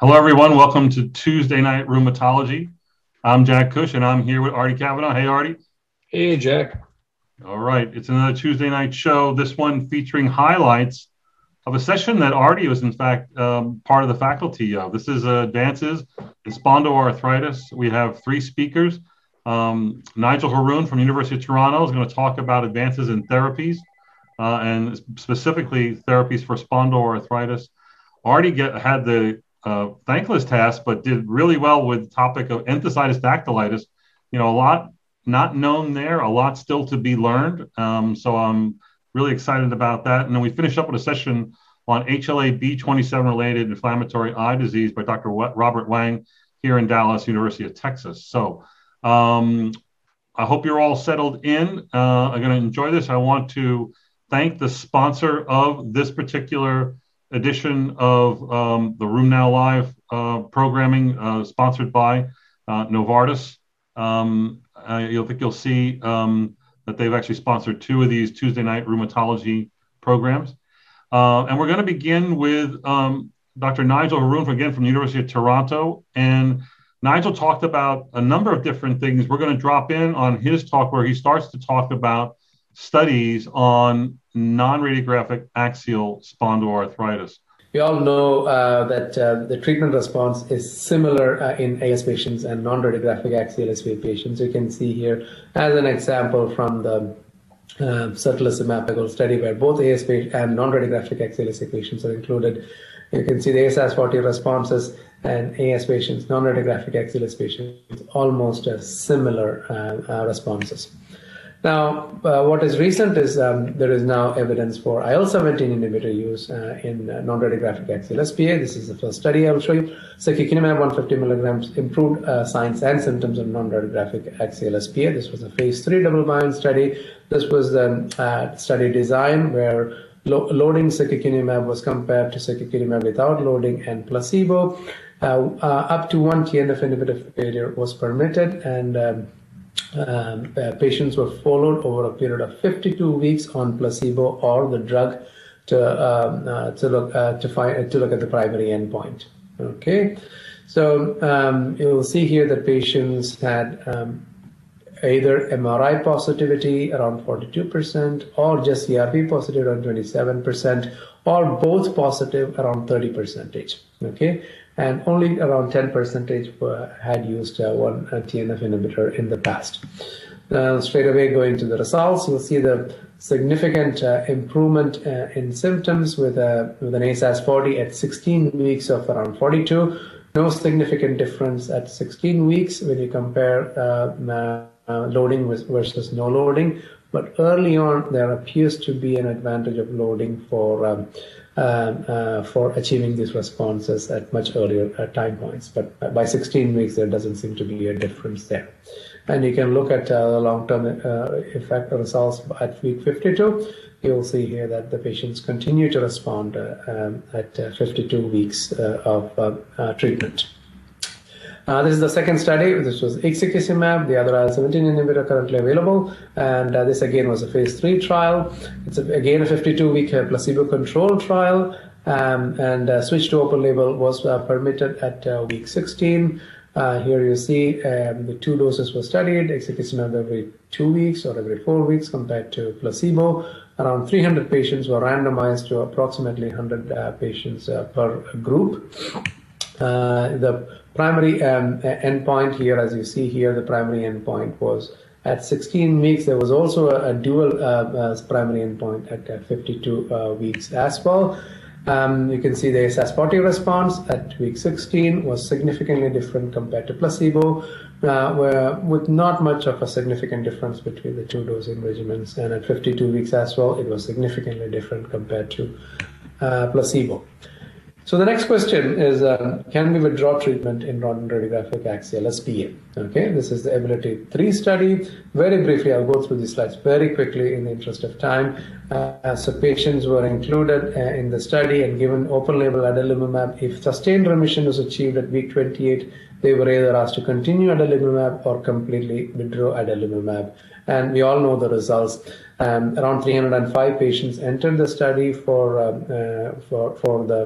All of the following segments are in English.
Hello, everyone. Welcome to Tuesday Night Rheumatology. I'm Jack Cush, and I'm here with Artie Kavanaugh. Hey, Artie. Hey, Jack. All right. It's another Tuesday night show, this one featuring highlights of a session that Artie was, in fact, um, part of the faculty of. This is uh, Advances in Spondyloarthritis. We have three speakers. Um, Nigel Haroon from the University of Toronto is going to talk about advances in therapies uh, and specifically therapies for spondyloarthritis. Artie get, had the uh, thankless task, but did really well with the topic of enthesitis dactylitis. You know, a lot not known there, a lot still to be learned. Um, so I'm really excited about that. And then we finished up with a session on HLA B27 related inflammatory eye disease by Dr. Robert Wang here in Dallas, University of Texas. So um, I hope you're all settled in. Uh, I'm going to enjoy this. I want to thank the sponsor of this particular edition of um, the Now Live uh, programming, uh, sponsored by uh, Novartis. Um, you'll think you'll see um, that they've actually sponsored two of these Tuesday night rheumatology programs. Uh, and we're going to begin with um, Dr. Nigel Haroon, again from the University of Toronto. And Nigel talked about a number of different things. We're going to drop in on his talk where he starts to talk about studies on non-radiographic axial spondyloarthritis. We all know uh, that uh, the treatment response is similar uh, in AS patients and non-radiographic axial SPA patients. You can see here as an example from the uh, study where both AS and non-radiographic axial SPA patients are included. You can see the ASAS40 responses and AS patients, non-radiographic axial SPA patients, almost uh, similar uh, uh, responses. Now, uh, what is recent is um, there is now evidence for IL-17 inhibitor use uh, in uh, non-radiographic axial SPA. This is the first study I'll show you. Secukinumab 150 milligrams improved uh, signs and symptoms of non-radiographic axial SPA. This was a phase three double-blind study. This was the uh, study design where lo- loading secukinumab was compared to secukinumab without loading and placebo. Uh, up to one TNF inhibitor failure was permitted and um, um, uh, patients were followed over a period of 52 weeks on placebo or the drug to um, uh, to look uh, to find to look at the primary endpoint. Okay, so um, you'll see here that patients had um, either MRI positivity around 42% or just CRP positive around 27% or both positive around 30 percentage. Okay, and only around 10 percentage had used uh, one uh, TNF inhibitor in the past. Uh, straight away going to the results, you'll see the significant uh, improvement uh, in symptoms with, a, with an ASAS40 at 16 weeks of around 42. No significant difference at 16 weeks when you compare uh, loading versus no loading. But early on, there appears to be an advantage of loading for um, uh, for achieving these responses at much earlier uh, time points. But by 16 weeks, there doesn't seem to be a difference there. And you can look at uh, long-term uh, effect results at week 52. You'll see here that the patients continue to respond uh, um, at uh, 52 weeks of treatment. Uh, this is the second study. This was ixekizumab, the other IL-17 inhibitor currently available. And uh, this again was a phase three trial. It's a, again a 52-week uh, placebo-controlled trial. Um, and uh, switch to open label was uh, permitted at uh, week 16. here you see um, the two doses were studied, ixekizumab every two weeks or every four weeks compared to placebo. Around 300 patients were randomized to approximately 100 patients per group. the primary um, endpoint here, as you see here, the primary endpoint was at 16 weeks. There was also a, a dual uh, uh, primary endpoint at, at 52 uh, weeks as well. Um, you can see the ASAS40 response at week 16 was significantly different compared to placebo, uh, where, with not much of a significant difference between the two dosing regimens. And at 52 weeks as well, it was significantly different compared to uh, placebo. So the next question is, um, can we withdraw treatment in non-radiographic axial SPA? Okay, this is the Ability 3 study. Very briefly, I'll go through these slides very quickly in the interest of time. Uh, so patients were included uh, in the study and given open label adalimumab. If sustained remission was achieved at week 28, they were either asked to continue adalimumab or completely withdraw adalimumab. And we all know the results. Um, around 305 patients entered the study for uh, uh, for for the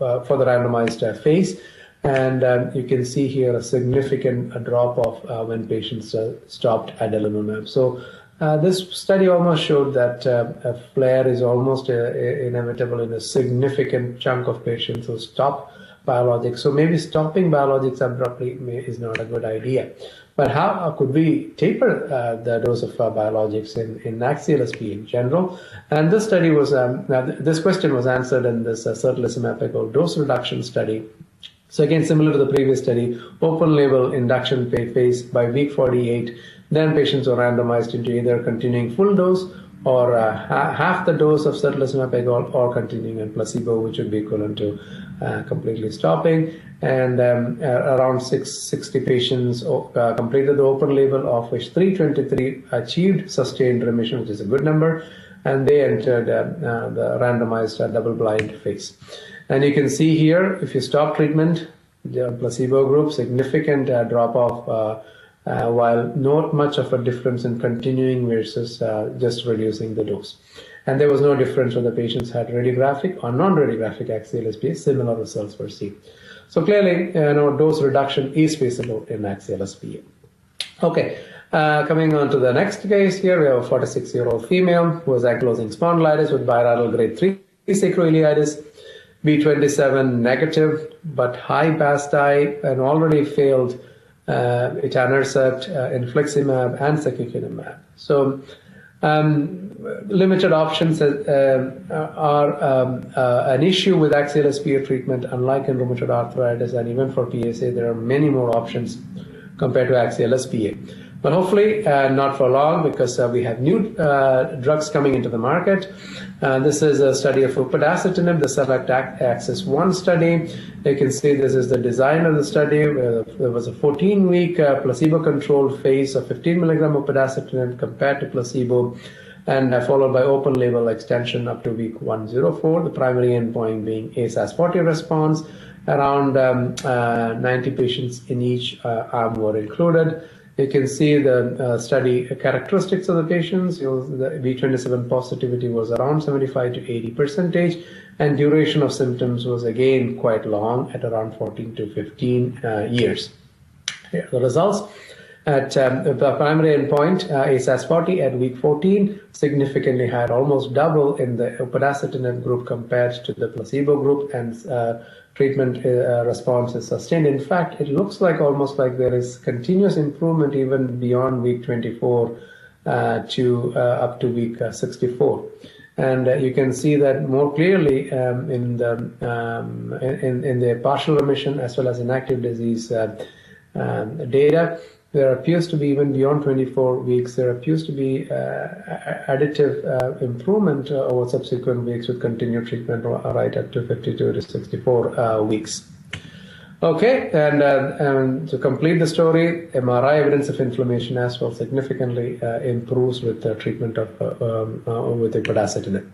uh, for the randomized phase. And um, you can see here a significant drop off uh, when patients uh, stopped adalimumab. So uh, this study almost showed that uh, a flare is almost uh, inevitable in a significant chunk of patients who stop biologics. So maybe stopping biologics abruptly may, is not a good idea. But how could we taper uh, the dose of uh, biologics in, in AXIAL-SP in general? And this study was, um, this question was answered in this uh, certolizumab dose reduction study so again, similar to the previous study, open label induction phase by week 48, then patients were randomized into either continuing full dose or uh, ha- half the dose of certolizumab pegol or continuing in placebo, which would be equivalent to uh, completely stopping. And um, uh, around six, 60 patients uh, completed the open label, of which 323 achieved sustained remission, which is a good number, and they entered uh, uh, the randomized double-blind phase. And you can see here, if you stop treatment, the placebo group, significant uh, drop off, uh, uh, while not much of a difference in continuing versus uh, just reducing the dose. And there was no difference whether patients had radiographic or non-radiographic axial SPA, similar results were seen. So clearly, you know, dose reduction is feasible in axial SPA. Okay, uh, coming on to the next case here, we have a 46 year old female who has ankylosing spondylitis with bilateral grade 3 sacroiliitis. B27 negative, but high BASDAI and already failed uh, etanercept, uh, infliximab, and secukinumab. So um, limited options uh, are um, uh, an issue with axial SPA treatment, unlike in rheumatoid arthritis and even for PSA, there are many more options compared to axial SPA. But hopefully, uh, not for long because uh, we have new uh, drugs coming into the market. Uh, this is a study of upadacitinib, the SELECT-AXIS 1 study. You can see this is the design of the study. there was a 14 week uh, placebo controlled phase of 15 milligram upadacitinib compared to placebo and uh, followed by open label extension up to week 104, the primary endpoint being ASAS40 response. Around um, 90 patients in each arm were included. You can see the uh, study characteristics of the patients. The B27 positivity was around 75 to 80 percentage, and duration of symptoms was again quite long at around 14 to 15 uh, years. Here the results. At um, the primary endpoint, uh, ASAS40 at week 14 significantly higher, almost double in the upadacitinib group compared to the placebo group, and uh, treatment uh, response is sustained. In fact, it looks like almost like there is continuous improvement even beyond week 24 uh, to uh, up to week uh, 64. And you can see that more clearly um, in the um, in, in the partial remission as well as inactive disease um, data there appears to be even beyond 24 weeks there appears to be uh, additive uh, improvement uh, over subsequent weeks with continued treatment right up to 52 to 64 uh, weeks. Okay and, uh, and, to complete the story mri evidence of inflammation as well significantly uh, improves with the treatment of um, with upadacitinib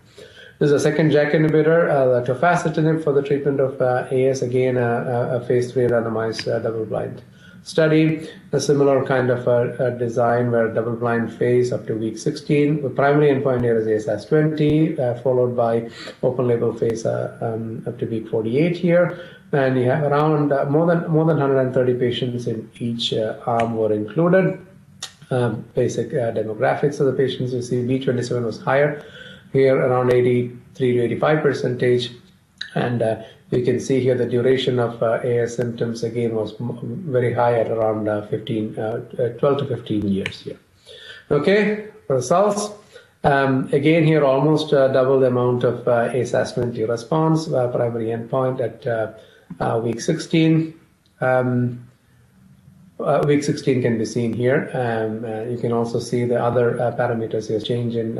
there's a second JAK inhibitor, uh, tofacitinib, for the treatment of AS, again a, phase 3 randomized double-blind study, a similar kind of a, a design where double-blind phase up to week 16. The primary endpoint here is ASAS20, uh, followed by open-label phase uh, um, up to week 48 here. And you have around uh, more than more than 130 patients in each uh, arm were included. Um, basic uh, demographics of the patients you see B27 was higher here around 83 to 85 percentage and uh, you can see here the duration of uh, AS symptoms again was very high at around uh, 15, uh, uh, 12 to 15 years here. Okay, results. Um, again, here almost uh, double the amount of uh, ASAS20 response, primary endpoint at week 16. Um, uh, week 16 can be seen here. Um, uh, you can also see the other uh, parameters here, change in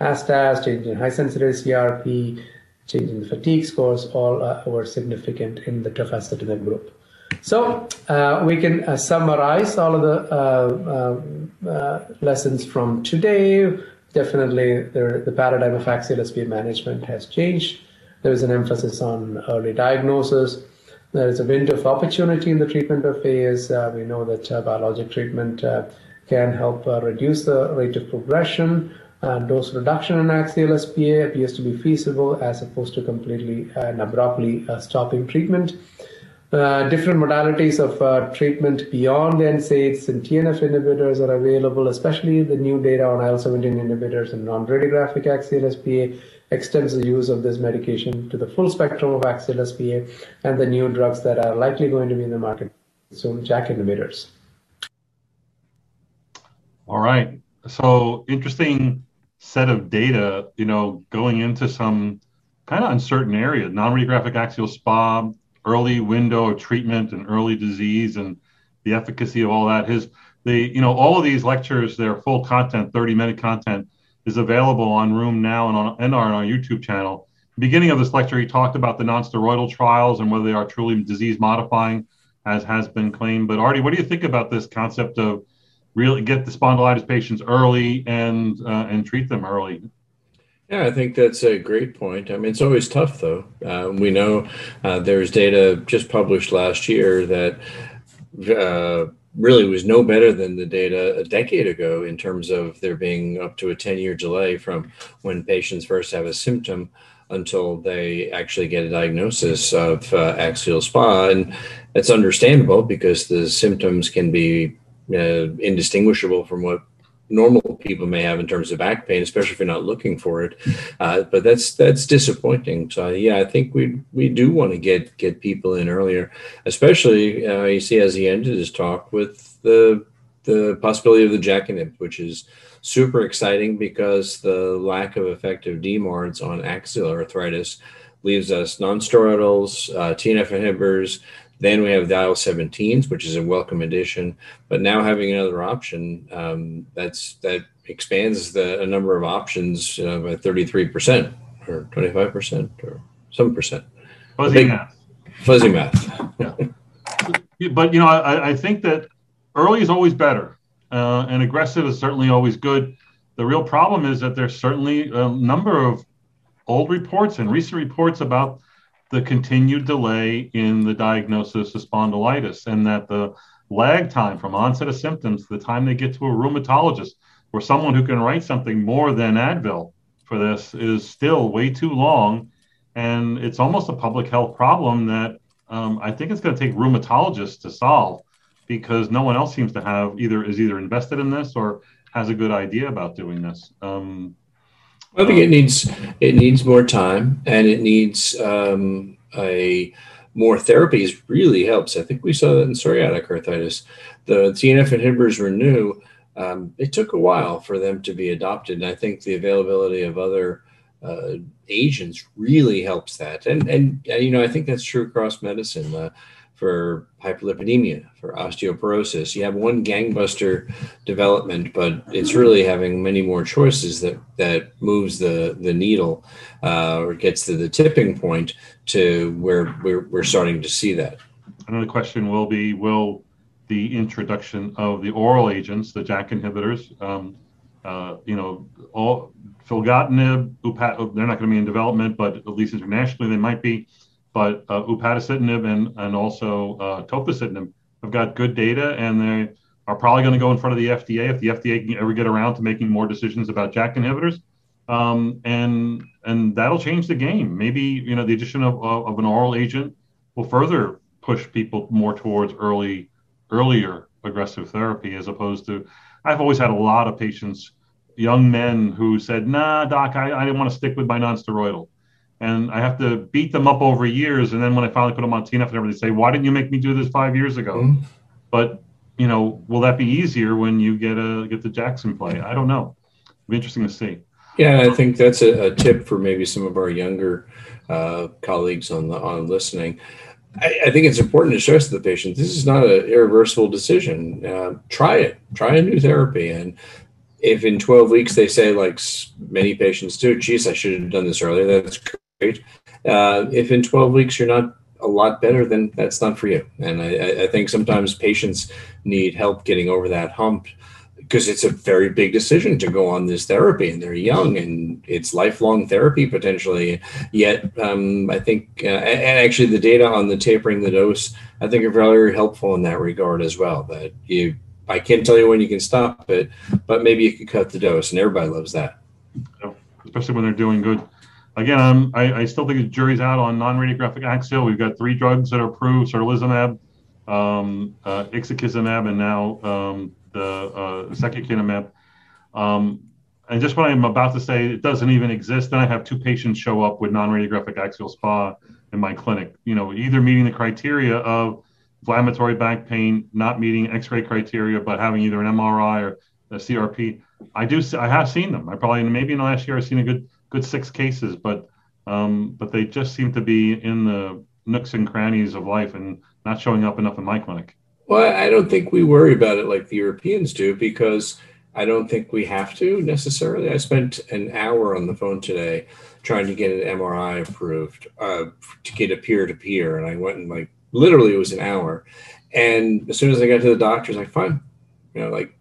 ASDAS, change in high sensitivity CRP, change in the fatigue scores, all uh, were significant in the tofacitinib group. So uh, we can uh, summarize all of the uh, uh, uh, lessons from today. Definitely, the, the paradigm of axial SPA management has changed. There is an emphasis on early diagnosis. There is a window of opportunity in the treatment of AS. we know that biologic treatment can help reduce the rate of progression uh, dose reduction in axial SPA appears to be feasible as opposed to completely and abruptly uh, stopping treatment. Uh, different modalities of uh, treatment beyond the NSAIDs and TNF inhibitors are available, especially the new data on IL-17 inhibitors and non-radiographic axial SPA extends the use of this medication to the full spectrum of axial SPA and the new drugs that are likely going to be in the market soon, JAK inhibitors. All right. So interesting set of data, you know, going into some kind of uncertain area, non-radiographic axial SPA, early window of treatment and early disease and the efficacy of all that. His the you know all of these lectures, their full content, 30 minute content, is available on RheumNow and on and on our YouTube channel. Beginning of this lecture, he talked about the non-steroidal trials and whether they are truly disease modifying, as has been claimed. But Artie, what do you think about this concept of really get the spondylitis patients early and uh, and treat them early? Yeah, I think that's a great point. I mean, it's always tough, though. Uh, we know uh, there's data just published last year that uh, really was no better than the data a decade ago in terms of there being up to a 10 year delay from when patients first have a symptom until they actually get a diagnosis of uh, axial SPA. And it's understandable because the symptoms can be uh, indistinguishable from what normal people may have in terms of back pain, especially if you're not looking for it. Uh, but that's that's disappointing. So yeah, I think we we do want to get get people in earlier, especially uh, you see as he ended his talk with the the possibility of the inhibit, which is super exciting because the lack of effective DMARDs on axial arthritis leaves us nonsteroidals, uh, TNF inhibitors, then we have the IL-17s, which is a welcome addition. But now having another option, um, that's that expands the number of options uh, by 33% or 25% or some percent. Fuzzy Big, math. Fuzzy math. yeah. But, you know, I, I, think that early is always better uh, and aggressive is certainly always good. The real problem is that there's certainly a number of old reports and recent reports about the continued delay in the diagnosis of spondylitis and that the lag time from onset of symptoms to the time they get to a rheumatologist or someone who can write something more than Advil for this is still way too long. And it's almost a public health problem that um, I think it's going to take rheumatologists to solve because no one else seems to have either is either invested in this or has a good idea about doing this. Um, I think it needs it needs more time, and it needs um, a more therapies. Really helps. I think we saw that in psoriatic arthritis. The TNF inhibitors were new. Um, it took a while for them to be adopted, and I think the availability of other uh, agents really helps that. And and you know I think that's true across medicine. Uh, for hyperlipidemia, for osteoporosis. You have one gangbuster development, but it's really having many more choices that that moves the the needle uh, or gets to the tipping point to where we're, we're starting to see that. Another question will be: Will the introduction of the oral agents, the JAK inhibitors, um, uh, you know, all filgotinib, upat, they're not going to be in development, but at least internationally they might be but uh, upadacitinib and, and also uh, tofacitinib have got good data and they are probably going to go in front of the FDA if the FDA can ever get around to making more decisions about JAK inhibitors. Um, and and that'll change the game. Maybe you know the addition of, of, of, an oral agent will further push people more towards early earlier aggressive therapy as opposed to. I've always had a lot of patients, young men who said, "Nah, doc, I, I didn't want to stick with my nonsteroidal." And I have to beat them up over years. And then when I finally put them on TNF and everything, they say, "Why didn't you make me do this five years ago?" Mm-hmm. But you know, will that be easier when you get a get the Jackson play? I don't know. It'll be interesting to see. Yeah, I think that's a, a tip for maybe some of our younger uh, colleagues on the on listening. I, I, think it's important to stress to the patient this is not an irreversible decision. Uh, try it. Try a new therapy, and if in 12 weeks they say, like many patients do, geez, I should have done this earlier, that's great. Uh, if in 12 weeks you're not a lot better, then that's not for you. And I, I think sometimes patients need help getting over that hump because it's a very big decision to go on this therapy and they're young and it's lifelong therapy potentially yet um, i think uh, and actually the data on the tapering the dose i think are very helpful in that regard as well that you i can't tell you when you can stop it but maybe you can cut the dose and everybody loves that especially when they're doing good. Again, um, I, I still think the jury's out on non-radiographic axial. We've got three drugs that are approved: certolizumab, um, uh, ixekizumab, and now um, the uh, secukinumab. Um, and just what I'm about to say, it doesn't even exist. Then I have two patients show up with non-radiographic axial SPA in my clinic. You know, either meeting the criteria of inflammatory back pain, not meeting X-ray criteria, but having either an MRI or a CRP. I do. I have seen them. I probably maybe in the last year I've seen a good good six cases, but um, but they just seem to be in the nooks and crannies of life and not showing up enough in my clinic. Well, I don't think we worry about it like the Europeans do because I don't think we have to necessarily. I spent an hour on the phone today trying to get an MRI approved uh, to get a peer to peer, and I went and like literally it was an hour. And as soon as I got to the doctor's, like fine, you know, like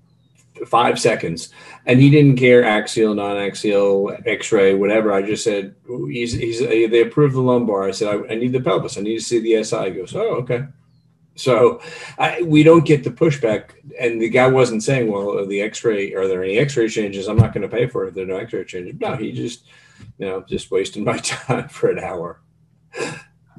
five seconds, and he didn't care axial, non-axial, X-ray, whatever. I just said he's, he's uh, they approved the lumbar. I said I, I need the pelvis. I need to see the SI. He goes, oh okay. So I, we don't get the pushback. And the guy wasn't saying, well, the x-ray, are there any x-ray changes? I'm not going to pay for it if there are no x-ray changes. No, he just, you know, just wasting my time for an hour.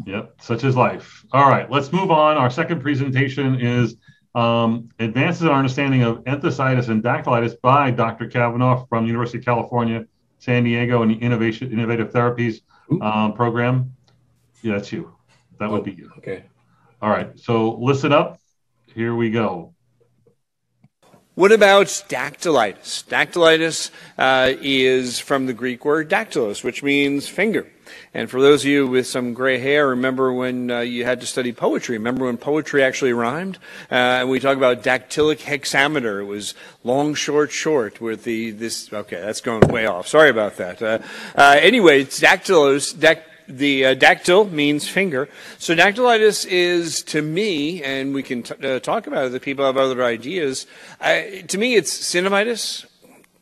Yep, such is life. All right, let's move on. Our second presentation is um, Advances in Our Understanding of Enthesitis and Dactylitis by Dr. Kavanaugh from University of California, San Diego, and the Innovation Innovative Therapies um, program. Yeah, that's you. That oh, would be you. Okay. All right, so listen up. Here we go. What about dactylitis? Dactylitis uh, is from the Greek word dactylos, which means finger. And for those of you with some gray hair, remember when uh, you had to study poetry? Remember when poetry actually rhymed? Uh, and we talk about dactylic hexameter. It was long, short, short with the this. Okay, that's going way off. Sorry about that. Uh, uh anyway, it's dactylos. Dact- the uh, dactyl means finger. So dactylitis is, to me, and we can t- uh, talk about it the people have other ideas, uh, to me it's synovitis,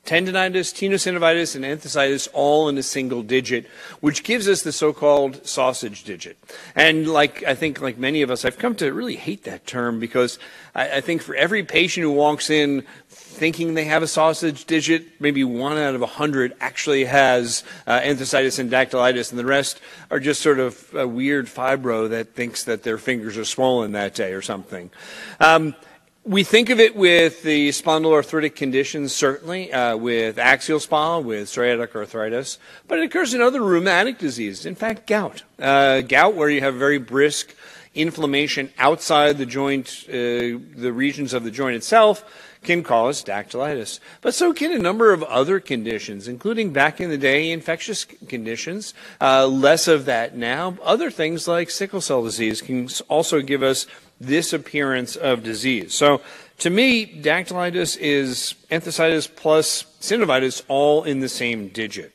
tendonitis, tenosynovitis, and enthesitis all in a single digit, which gives us the so-called sausage digit. And like I think, like many of us, I've come to really hate that term because I, I think for every patient who walks in thinking they have a sausage digit, maybe one out of a hundred actually has uh, enthesitis and dactylitis, and the rest are just sort of a weird fibro that thinks that their fingers are swollen that day or something. Um, we think of it with the spondyloarthritic conditions, certainly, uh, with axial spine, with psoriatic arthritis, but it occurs in other rheumatic diseases. In fact, gout. Uh, gout, where you have very brisk inflammation outside the joint, uh, the regions of the joint itself, can cause dactylitis. But so can a number of other conditions, including back in the day infectious conditions. Uh, less of that now. Other things like sickle cell disease can also give us this appearance of disease. So to me, dactylitis is enthesitis plus synovitis all in the same digit.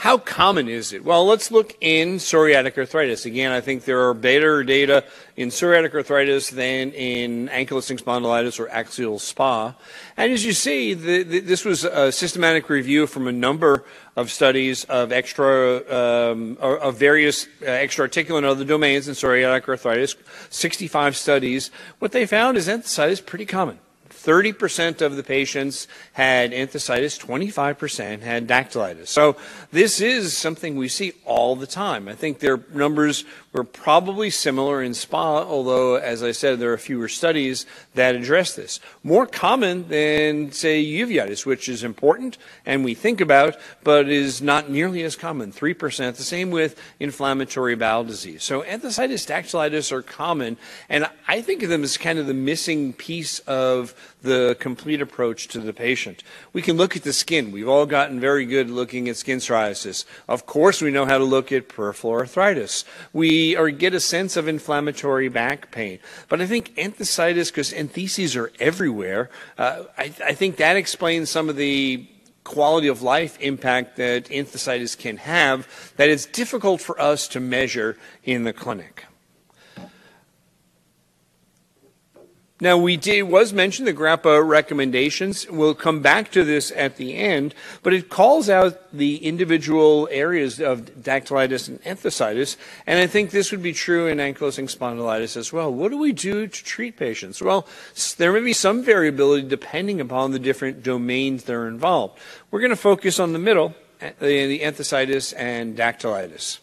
How common is it? Well, let's look in psoriatic arthritis. Again, I think there are better data in psoriatic arthritis than in ankylosing spondylitis or axial SPA. And as you see, the, the, this was a systematic review from a number of studies of extra, um, of various uh, extra-articular and other domains in psoriatic arthritis, 65 studies. What they found is enthesitis pretty common. 30% of the patients had enthesitis, 25% had dactylitis. So this is something we see all the time. I think their numbers were probably similar in SPA, although, as I said, there are fewer studies that address this. More common than, say, uveitis, which is important and we think about, but is not nearly as common, 3%. The same with inflammatory bowel disease. So enthesitis, dactylitis are common, and I think of them as kind of the missing piece of the complete approach to the patient. We can look at the skin. We've all gotten very good looking at skin psoriasis. Of course, we know how to look at peripheral arthritis. We or get a sense of inflammatory back pain. But I think enthesitis, because entheses are everywhere, uh, I, I think that explains some of the quality of life impact that enthesitis can have that is difficult for us to measure in the clinic. Now, we did, was mentioned the GRAPPA recommendations. We'll come back to this at the end, but it calls out the individual areas of dactylitis and enthesitis, and I think this would be true in ankylosing spondylitis as well. What do we do to treat patients? Well, there may be some variability depending upon the different domains that are involved. We're going to focus on the middle, uh, the enthesitis and dactylitis.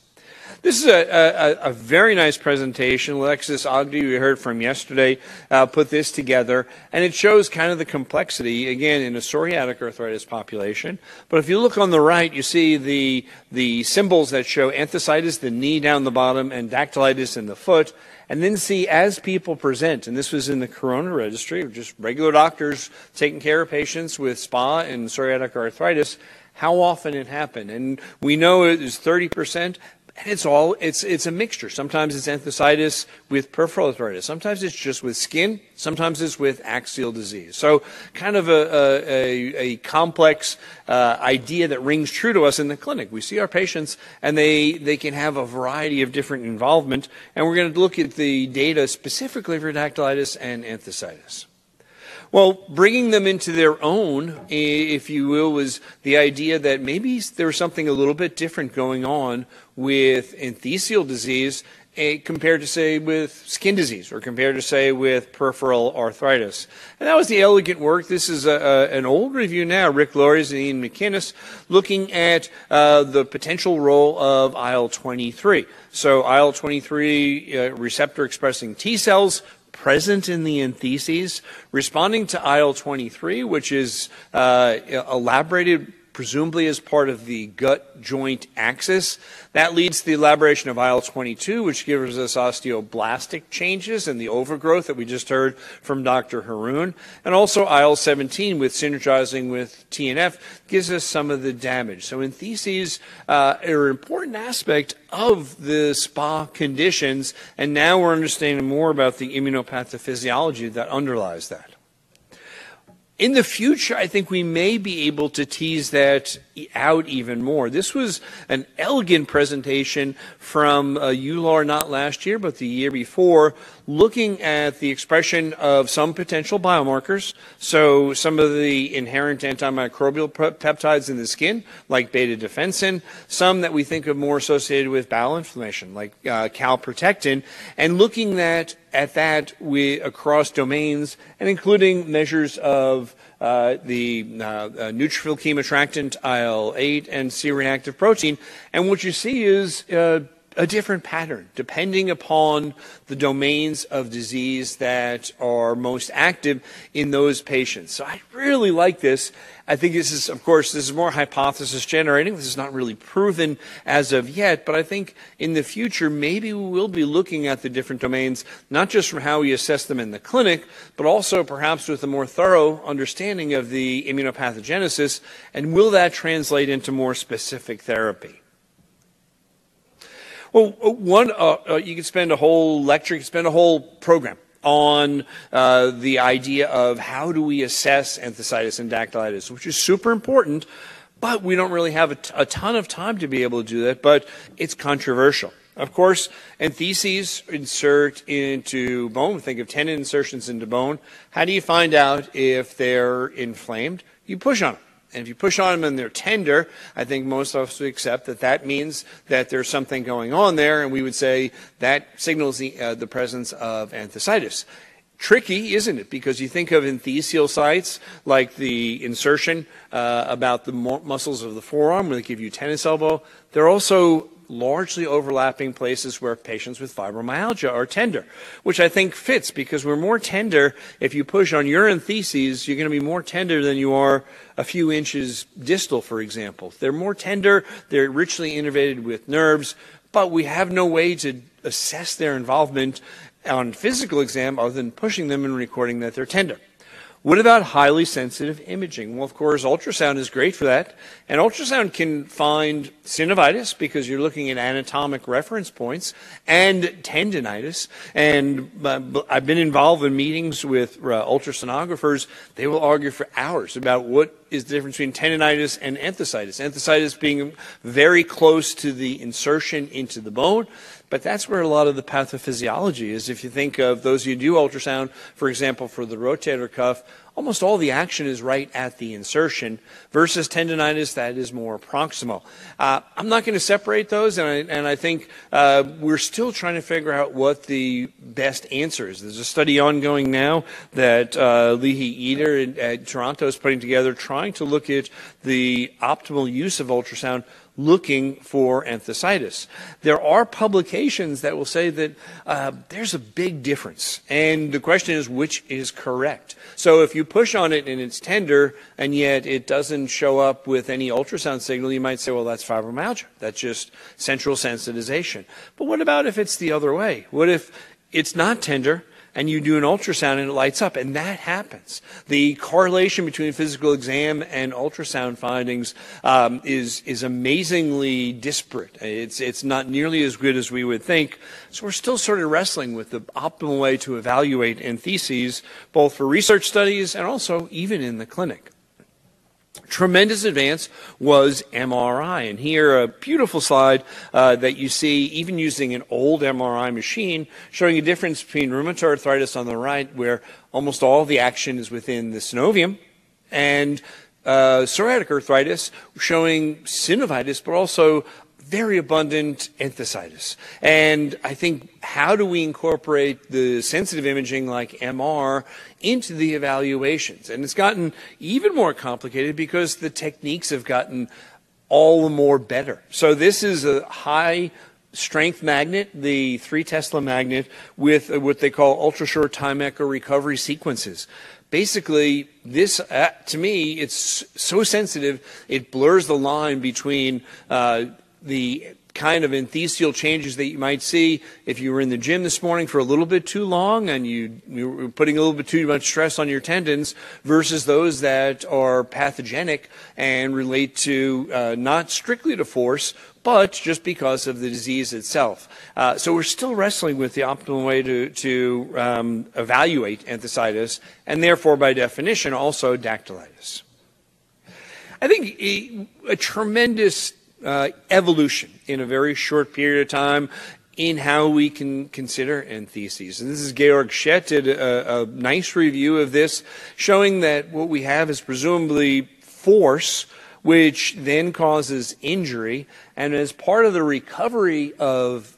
This is a, a, a, very nice presentation. Alexis Ogdie, we heard from yesterday, uh, put this together, and it shows kind of the complexity, again, in a psoriatic arthritis population. But if you look on the right, you see the, the symbols that show enthesitis, the knee down the bottom, and dactylitis in the foot. And then see as people present, and this was in the Corrona registry, just regular doctors taking care of patients with SPA and psoriatic arthritis, how often it happened. And we know it is 30%, and it's all it's it's a mixture. Sometimes it's enthesitis with peripheral arthritis. Sometimes it's just with skin. Sometimes it's with axial disease. So kind of a a, a complex uh, idea that rings true to us in the clinic. We see our patients and they they can have a variety of different involvement, and we're going to look at the data specifically for dactylitis and enthesitis. Well, bringing them into their own, if you will, was the idea that maybe there was something a little bit different going on with enthesial disease eh, compared to, say, with skin disease or compared to, say, with peripheral arthritis. And that was the elegant work. This is a, a, an old review now, Rik Lories and Ian McInnes, looking at uh, the potential role of IL 23. So, IL 23 uh, receptor expressing T cells present in the entheses, responding to IL 23, which is uh, elaborated presumably as part of the gut joint axis. That leads to the elaboration of IL 22, which gives us osteoblastic changes and the overgrowth that we just heard from Dr. Haroon. And also IL 17, with synergizing with TNF, gives us some of the damage. So, entheses uh, are an important aspect of the SPA conditions, and now we're understanding more about the immunopathophysiology that underlies that in the future, I think we may be able to tease that out even more. This was an elegant presentation from uh, EULAR not last year, but the year before, looking at the expression of some potential biomarkers. So some of the inherent antimicrobial peptides in the skin, like beta defensin, some that we think of more associated with bowel inflammation, like uh, calprotectin, and looking at at that we, across domains and including measures of uh, the uh, uh, neutrophil chemoattractant IL-8 and C-reactive protein. And what you see is uh, a different pattern depending upon the domains of disease that are most active in those patients. So I really like this. I think this is, of course, this is more hypothesis generating. This is not really proven as of yet, but I think in the future, maybe we will be looking at the different domains, not just from how we assess them in the clinic, but also perhaps with a more thorough understanding of the immunopathogenesis, and will that translate into more specific therapy? Well, uh, one, uh, uh, you could spend a whole lecture, you could spend a whole program on uh, the idea of how do we assess enthesitis and dactylitis, which is super important, but we don't really have a, t- a ton of time to be able to do that, but it's controversial. Of course, entheses insert into bone. Think of tendon insertions into bone. How do you find out if they're inflamed? You push on them. And if you push on them and they're tender, I think most of us would accept that that means that there's something going on there, and we would say that signals the, uh, the presence of enthesitis. Tricky, isn't it? Because you think of enthesial sites like the insertion uh, about the muscles of the forearm, where they give you tennis elbow. They're also largely overlapping places where patients with fibromyalgia are tender, which I think fits because we're more tender if you push on your entheses, you're going to be more tender than you are a few inches distal, for example. They're more tender, they're richly innervated with nerves, but we have no way to assess their involvement on physical exam other than pushing them and recording that they're tender. What about highly sensitive imaging? Well, of course, ultrasound is great for that. And ultrasound can find synovitis because you're looking at anatomic reference points and tendonitis. And uh, I've been involved in meetings with uh, ultrasonographers. They will argue for hours about what is the difference between tendonitis and enthesitis. Enthesitis being very close to the insertion into the bone. But that's where a lot of the pathophysiology is. If you think of those who do ultrasound, for example, for the rotator cuff, almost all the action is right at the insertion versus tendonitis that is more proximal. Uh, I'm not going to separate those, and I, and I think uh, we're still trying to figure out what the best answer is. There's a study ongoing now that uh, Eder at, at Toronto is putting together trying to look at the optimal use of ultrasound looking for enthesitis. There are publications that will say that uh, there's a big difference, and the question is which is correct. So if you push on it and it's tender, and yet it doesn't show up with any ultrasound signal, you might say, well, that's fibromyalgia. That's just central sensitization. But what about if it's the other way? What if it's not tender? And you do an ultrasound and it lights up, and that happens. The correlation between physical exam and ultrasound findings um, is is amazingly disparate. It's it's not nearly as good as we would think. So we're still sort of wrestling with the optimal way to evaluate entheses, both for research studies and also even in the clinic. Tremendous advance was MRI. And here, a beautiful slide uh, that you see, even using an old MRI machine, showing a difference between rheumatoid arthritis on the right, where almost all the action is within the synovium, and uh, psoriatic arthritis, showing synovitis, but also very abundant enthesitis. And I think how do we incorporate the sensitive imaging like MR into the evaluations? And it's gotten even more complicated because the techniques have gotten all the more better. So this is a high strength magnet, the three Tesla magnet, with what they call ultra short time echo recovery sequences basically this uh, to me it's so sensitive it blurs the line between uh, the kind of enthesial changes that you might see if you were in the gym this morning for a little bit too long and you, you were putting a little bit too much stress on your tendons versus those that are pathogenic and relate to uh, not strictly to force but just because of the disease itself. Uh, so we're still wrestling with the optimal way to, to um, evaluate enthesitis and therefore by definition also dactylitis. I think a, a tremendous uh, evolution in a very short period of time in how we can consider entheses. And this is Georg Schett did a, a nice review of this, showing that what we have is presumably force, which then causes injury, and as part of the recovery of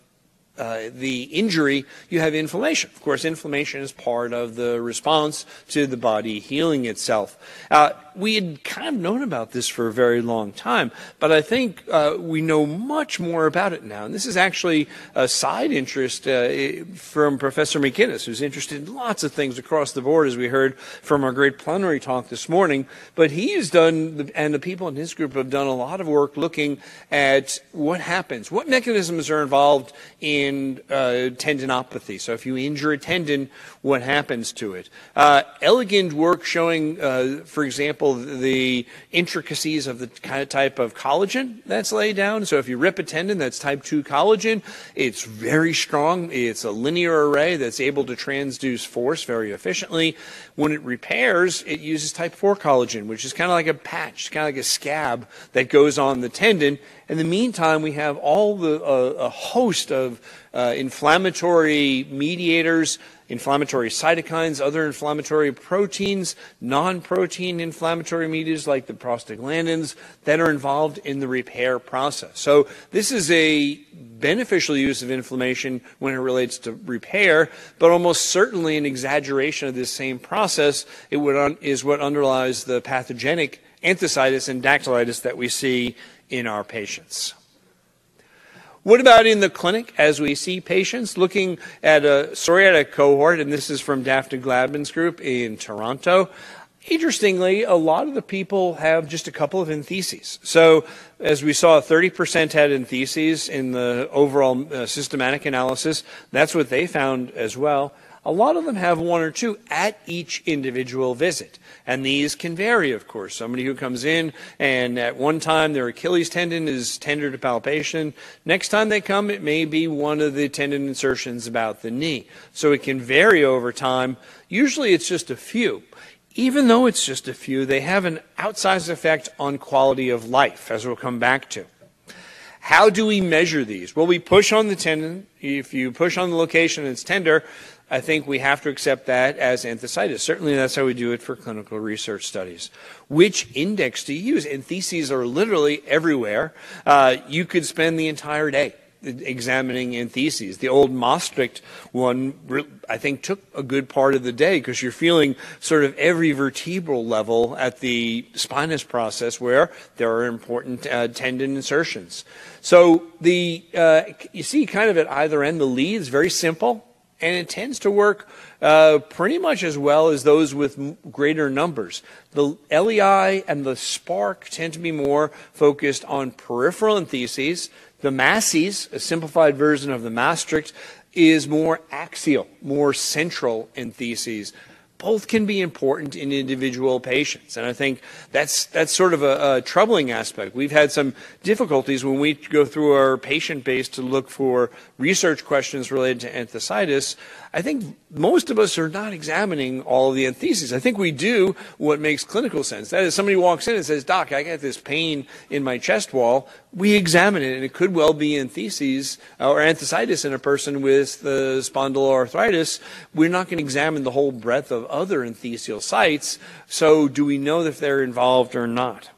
uh, the injury, you have inflammation. Of course, inflammation is part of the response to the body healing itself. Uh, we had kind of known about this for a very long time, but I think uh, we know much more about it now. And this is actually a side interest uh, from Professor McInnes, who's interested in lots of things across the board, as we heard from our great plenary talk this morning. But he has done, and the people in his group have done a lot of work looking at what happens, what mechanisms are involved in uh, tendinopathy. So if you injure a tendon, what happens to it? Uh, elegant work showing, uh, for example, example, the intricacies of the kind of type of collagen that's laid down. So if you rip a tendon that's type 2 collagen, it's very strong. It's a linear array that's able to transduce force very efficiently. When it repairs, it uses type 4 collagen, which is kind of like a patch, kind of like a scab that goes on the tendon. In the meantime, we have all the uh, a host of uh, inflammatory mediators inflammatory cytokines, other inflammatory proteins, non-protein inflammatory mediators like the prostaglandins that are involved in the repair process. So this is a beneficial use of inflammation when it relates to repair, but almost certainly an exaggeration of this same process it would is what underlies the pathogenic enthesitis and dactylitis that we see in our patients. What about in the clinic as we see patients looking at a psoriatic cohort, and this is from Daphne Gladman's group in Toronto. Interestingly, a lot of the people have just a couple of entheses. So, as we saw, 30% had entheses in the overall uh, systematic analysis. That's what they found as well. A lot of them have one or two at each individual visit. And these can vary, of course. Somebody who comes in and at one time their Achilles tendon is tender to palpation. Next time they come, it may be one of the tendon insertions about the knee. So it can vary over time. Usually it's just a few. Even though it's just a few, they have an outsized effect on quality of life, as we'll come back to. How do we measure these? Well, we push on the tendon. If you push on the location and it's tender, I think we have to accept that as enthesitis. Certainly, that's how we do it for clinical research studies. Which index do you use? Entheses are literally everywhere. Uh, you could spend the entire day examining entheses. The old Maastricht one, I think, took a good part of the day because you're feeling sort of every vertebral level at the spinous process where there are important uh, tendon insertions. So the uh, you see kind of at either end the lead is very simple and it tends to work uh, pretty much as well as those with greater numbers. The LEI and the SPARC tend to be more focused on peripheral entheses. The MASES, a simplified version of the Maastricht, is more axial, more central entheses both can be important in individual patients. And I think that's, that's sort of a, a, troubling aspect. We've had some difficulties when we go through our patient base to look for research questions related to enthesitis I think most of us are not examining all of the entheses. I think we do what makes clinical sense. That is, somebody walks in and says, Doc, I got this pain in my chest wall. We examine it, and it could well be entheses uh, or enthesitis in a person with the spondyloarthritis. We're not going to examine the whole breadth of other enthesial sites. So, do we know if they're involved or not?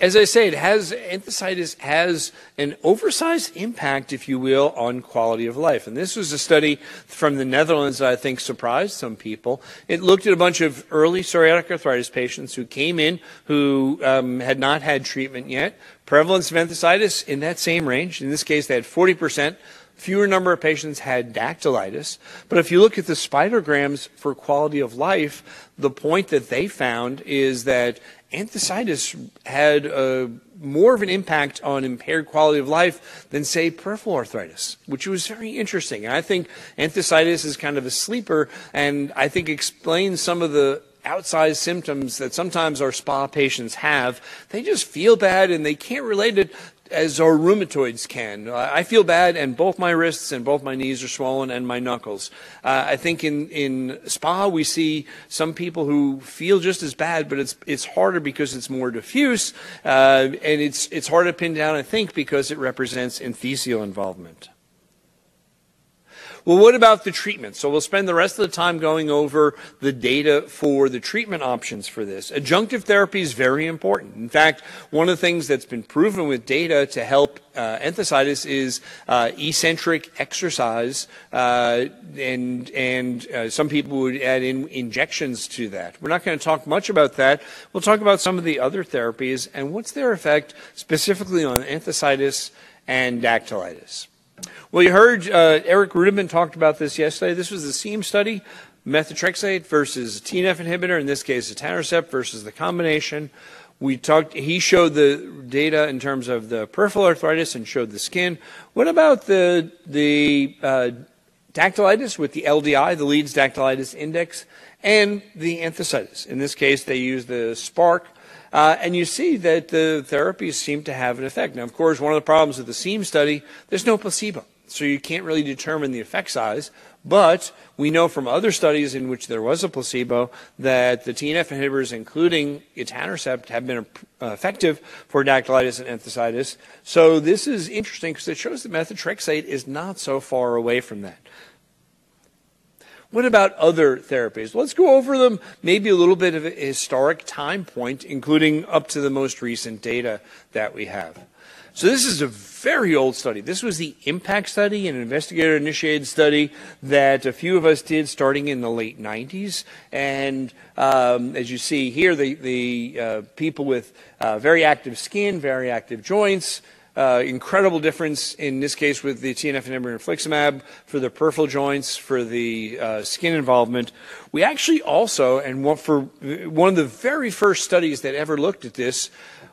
As I say, it has enthesitis has an oversized impact, if you will, on quality of life. And this was a study from the Netherlands that I think surprised some people. It looked at a bunch of early psoriatic arthritis patients who came in who um, had not had treatment yet. Prevalence of enthesitis in that same range. In this case, they had 40 percent fewer number of patients had dactylitis. But if you look at the spiderograms for quality of life, the point that they found is that enthesitis had a, more of an impact on impaired quality of life than, say, peripheral arthritis, which was very interesting. And I think enthesitis is kind of a sleeper, and I think explains some of the outsized symptoms that sometimes our SpA patients have. They just feel bad and they can't relate it as our rheumatoids can. I feel bad, and both my wrists and both my knees are swollen, and my knuckles. Uh, I think in in SpA we see some people who feel just as bad, but it's it's harder because it's more diffuse, uh, and it's it's hard to pin down. I think because it represents enthesial involvement. Well, what about the treatment? So we'll spend the rest of the time going over the data for the treatment options for this. Adjunctive therapy is very important. In fact, one of the things that's been proven with data to help uh, enthesitis is uh, eccentric exercise, uh, and and uh, some people would add in injections to that. We're not going to talk much about that. We'll talk about some of the other therapies and what's their effect specifically on enthesitis and dactylitis. Well, you heard uh, Eric Ruderman talked about this yesterday. This was the SEAM study, methotrexate versus TNF inhibitor, in this case, etanercept versus the combination. We talked. He showed the data in terms of the peripheral arthritis and showed the skin. What about the the uh, dactylitis with the LDI, the Leeds Dactylitis Index, and the enthesitis? In this case, they used the SPARC uh, and you see that the therapies seem to have an effect. Now, of course, one of the problems with the SEAM study, there's no placebo. So you can't really determine the effect size. But we know from other studies in which there was a placebo that the TNF inhibitors, including etanercept, have been uh, effective for dactylitis and enthesitis. So this is interesting because it shows that methotrexate is not so far away from that. What about other therapies? Let's go over them, maybe a little bit of a historic time point, including up to the most recent data that we have. So this is a very old study. This was the impact study, an investigator-initiated study that a few of us did starting in the late 90s. And um, as you see here, the, the uh, people with uh, very active skin, very active joints, incredible difference in this case with the TNF inhibitor infliximab for the peripheral joints, for the uh, skin involvement. We actually also, and for one of the very first studies that ever looked at this,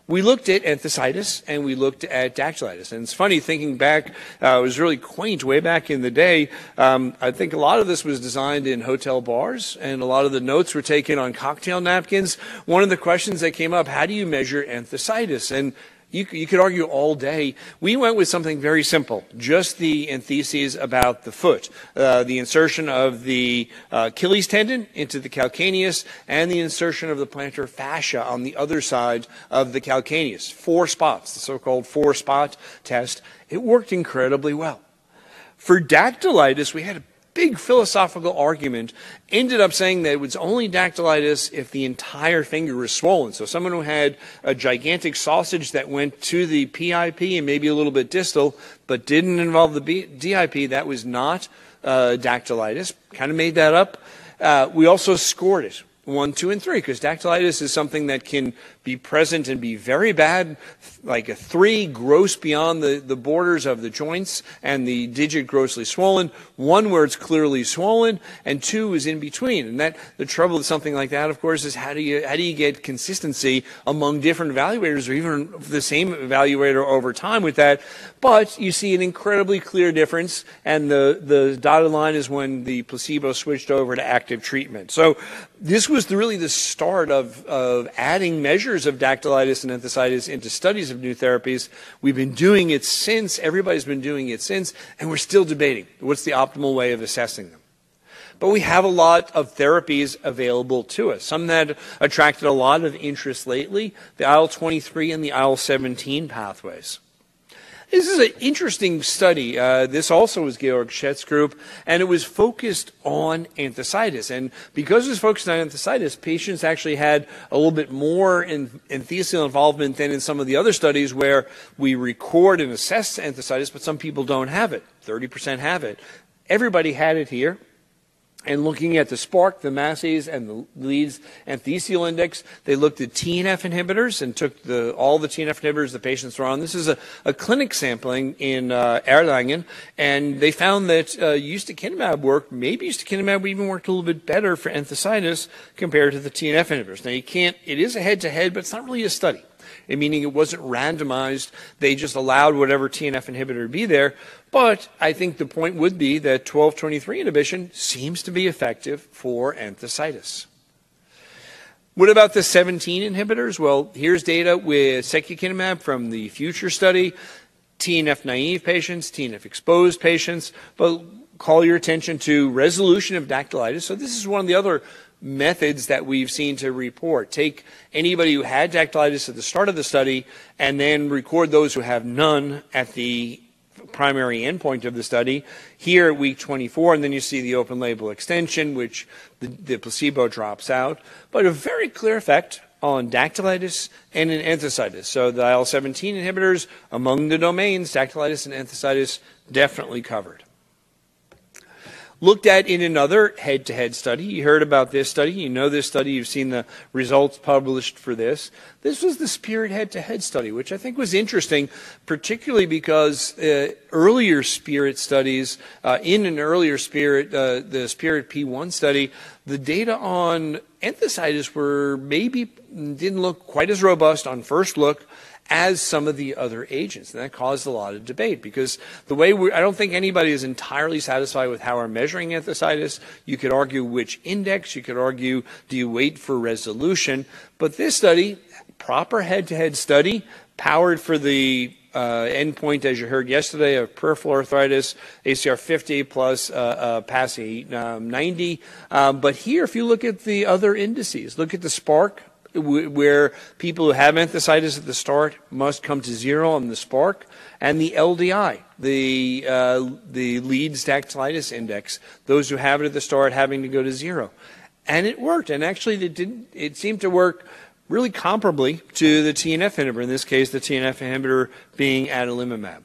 we looked at enthesitis and we looked at dactylitis. And it's funny thinking back, uh, it was really quaint way back in the day. Um, I think a lot of this was designed in hotel bars and a lot of the notes were taken on cocktail napkins. One of the questions that came up, how do you measure enthesitis? And You, you could argue all day. We went with something very simple, just the entheses about the foot, uh, the insertion of the uh, Achilles tendon into the calcaneus, and the insertion of the plantar fascia on the other side of the calcaneus. Four spots, the so-called four-spot test. It worked incredibly well. For dactylitis, we had a big philosophical argument, ended up saying that it was only dactylitis if the entire finger was swollen. So someone who had a gigantic sausage that went to the PIP and maybe a little bit distal, but didn't involve the B- DIP, that was not uh, dactylitis. Kind of made that up. Uh, we also scored it one, two, and three, because dactylitis is something that can be present and be very bad, like a three, gross beyond the, the borders of the joints, and the digit grossly swollen. One where it's clearly swollen, and two is in between. And that the trouble with something like that, of course, is how do you how do you get consistency among different evaluators, or even the same evaluator over time with that? But you see an incredibly clear difference, and the the dotted line is when the placebo switched over to active treatment. So this was the, really the start of, of adding measures of dactylitis and enthesitis into studies of new therapies. We've been doing it since, everybody's been doing it since, and we're still debating what's the optimal way of assessing them. But we have a lot of therapies available to us. Some that attracted a lot of interest lately, the IL 23 and the IL 17 pathways. This is an interesting study. Uh, this also was Georg Schett's group, and it was focused on enthesitis. And because it was focused on enthesitis, patients actually had a little bit more in, enthesial involvement than in some of the other studies where we record and assess enthesitis, but some people don't have it. 30% have it. Everybody had it here and looking at the SPARC, the MASES, and the leads Leeds enthesial index, they looked at TNF inhibitors and took the, all the TNF inhibitors the patients were on. This is a, a clinic sampling in uh, Erlangen, and they found that uh, ustekinumab worked, maybe ustekinumab even worked a little bit better for enthesitis compared to the TNF inhibitors. Now, you can't, it is a head-to-head, but it's not really a study meaning it wasn't randomized. They just allowed whatever TNF inhibitor to be there. But I think the point would be that 1223 inhibition seems to be effective for enthesitis. What about the 17 inhibitors? Well, here's data with secukinumab from the future study, TNF naive patients, TNF exposed patients, but call your attention to resolution of dactylitis. So this is one of the other methods that we've seen to report. Take anybody who had dactylitis at the start of the study and then record those who have none at the primary endpoint of the study. Here at week 24, and then you see the open label extension, which the, the placebo drops out. But a very clear effect on dactylitis and in enthesitis. So the IL-17 inhibitors, among the domains, dactylitis and enthesitis definitely covered looked at in another head to head study. You heard about this study. You know this study. You've seen the results published for this. This was the Spirit head to head study, which I think was interesting, particularly because uh, earlier Spirit studies, uh, in an earlier Spirit, uh, the Spirit P1 study, the data on enthesitis were maybe didn't look quite as robust on first look as some of the other agents. And that caused a lot of debate because the way we I don't think anybody is entirely satisfied with how we're measuring enthesitis. You could argue which index, you could argue do you wait for resolution. But this study, proper head to head study, powered for the uh, endpoint, as you heard yesterday, of peripheral arthritis, ACR 50 plus uh, uh, PASI um, 90. Um, but here, if you look at the other indices, look at the SPARC where people who have enthesitis at the start must come to zero on the SPARC, and the LDI, the uh, the Leeds dactylitis index. Those who have it at the start having to go to zero, and it worked. And actually, it didn't. It seemed to work really comparably to the TNF inhibitor. In this case, the TNF inhibitor being adalimumab.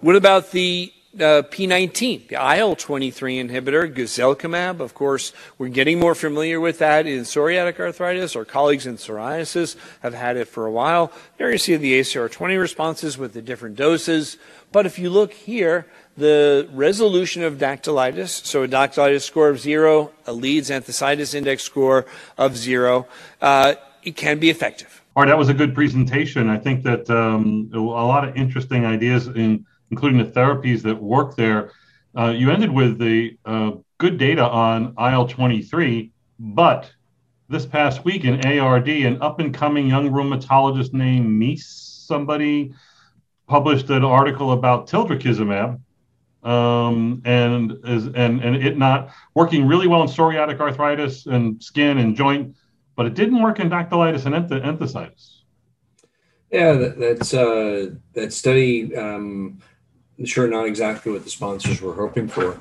What about the uh, P19, the IL-23 inhibitor, guselkumab. Of course, we're getting more familiar with that in psoriatic arthritis. Our colleagues in psoriasis have had it for a while. There you see the ACR20 responses with the different doses. But if you look here, the resolution of dactylitis, so a dactylitis score of zero, a Leeds enthesitis index score of zero, uh, it can be effective. All right, that was a good presentation. I think that um, a lot of interesting ideas in including the therapies that work there. Uh, you ended with the uh, good data on IL 23, but this past week in ARD, an up and coming young rheumatologist named Mease, somebody published an article about tildrakizumab um, and is and and it not working really well in psoriatic arthritis and skin and joint, but it didn't work in dactylitis and enth- enthesitis. Yeah, that, that's uh, that study. Um, sure, not exactly what the sponsors were hoping for.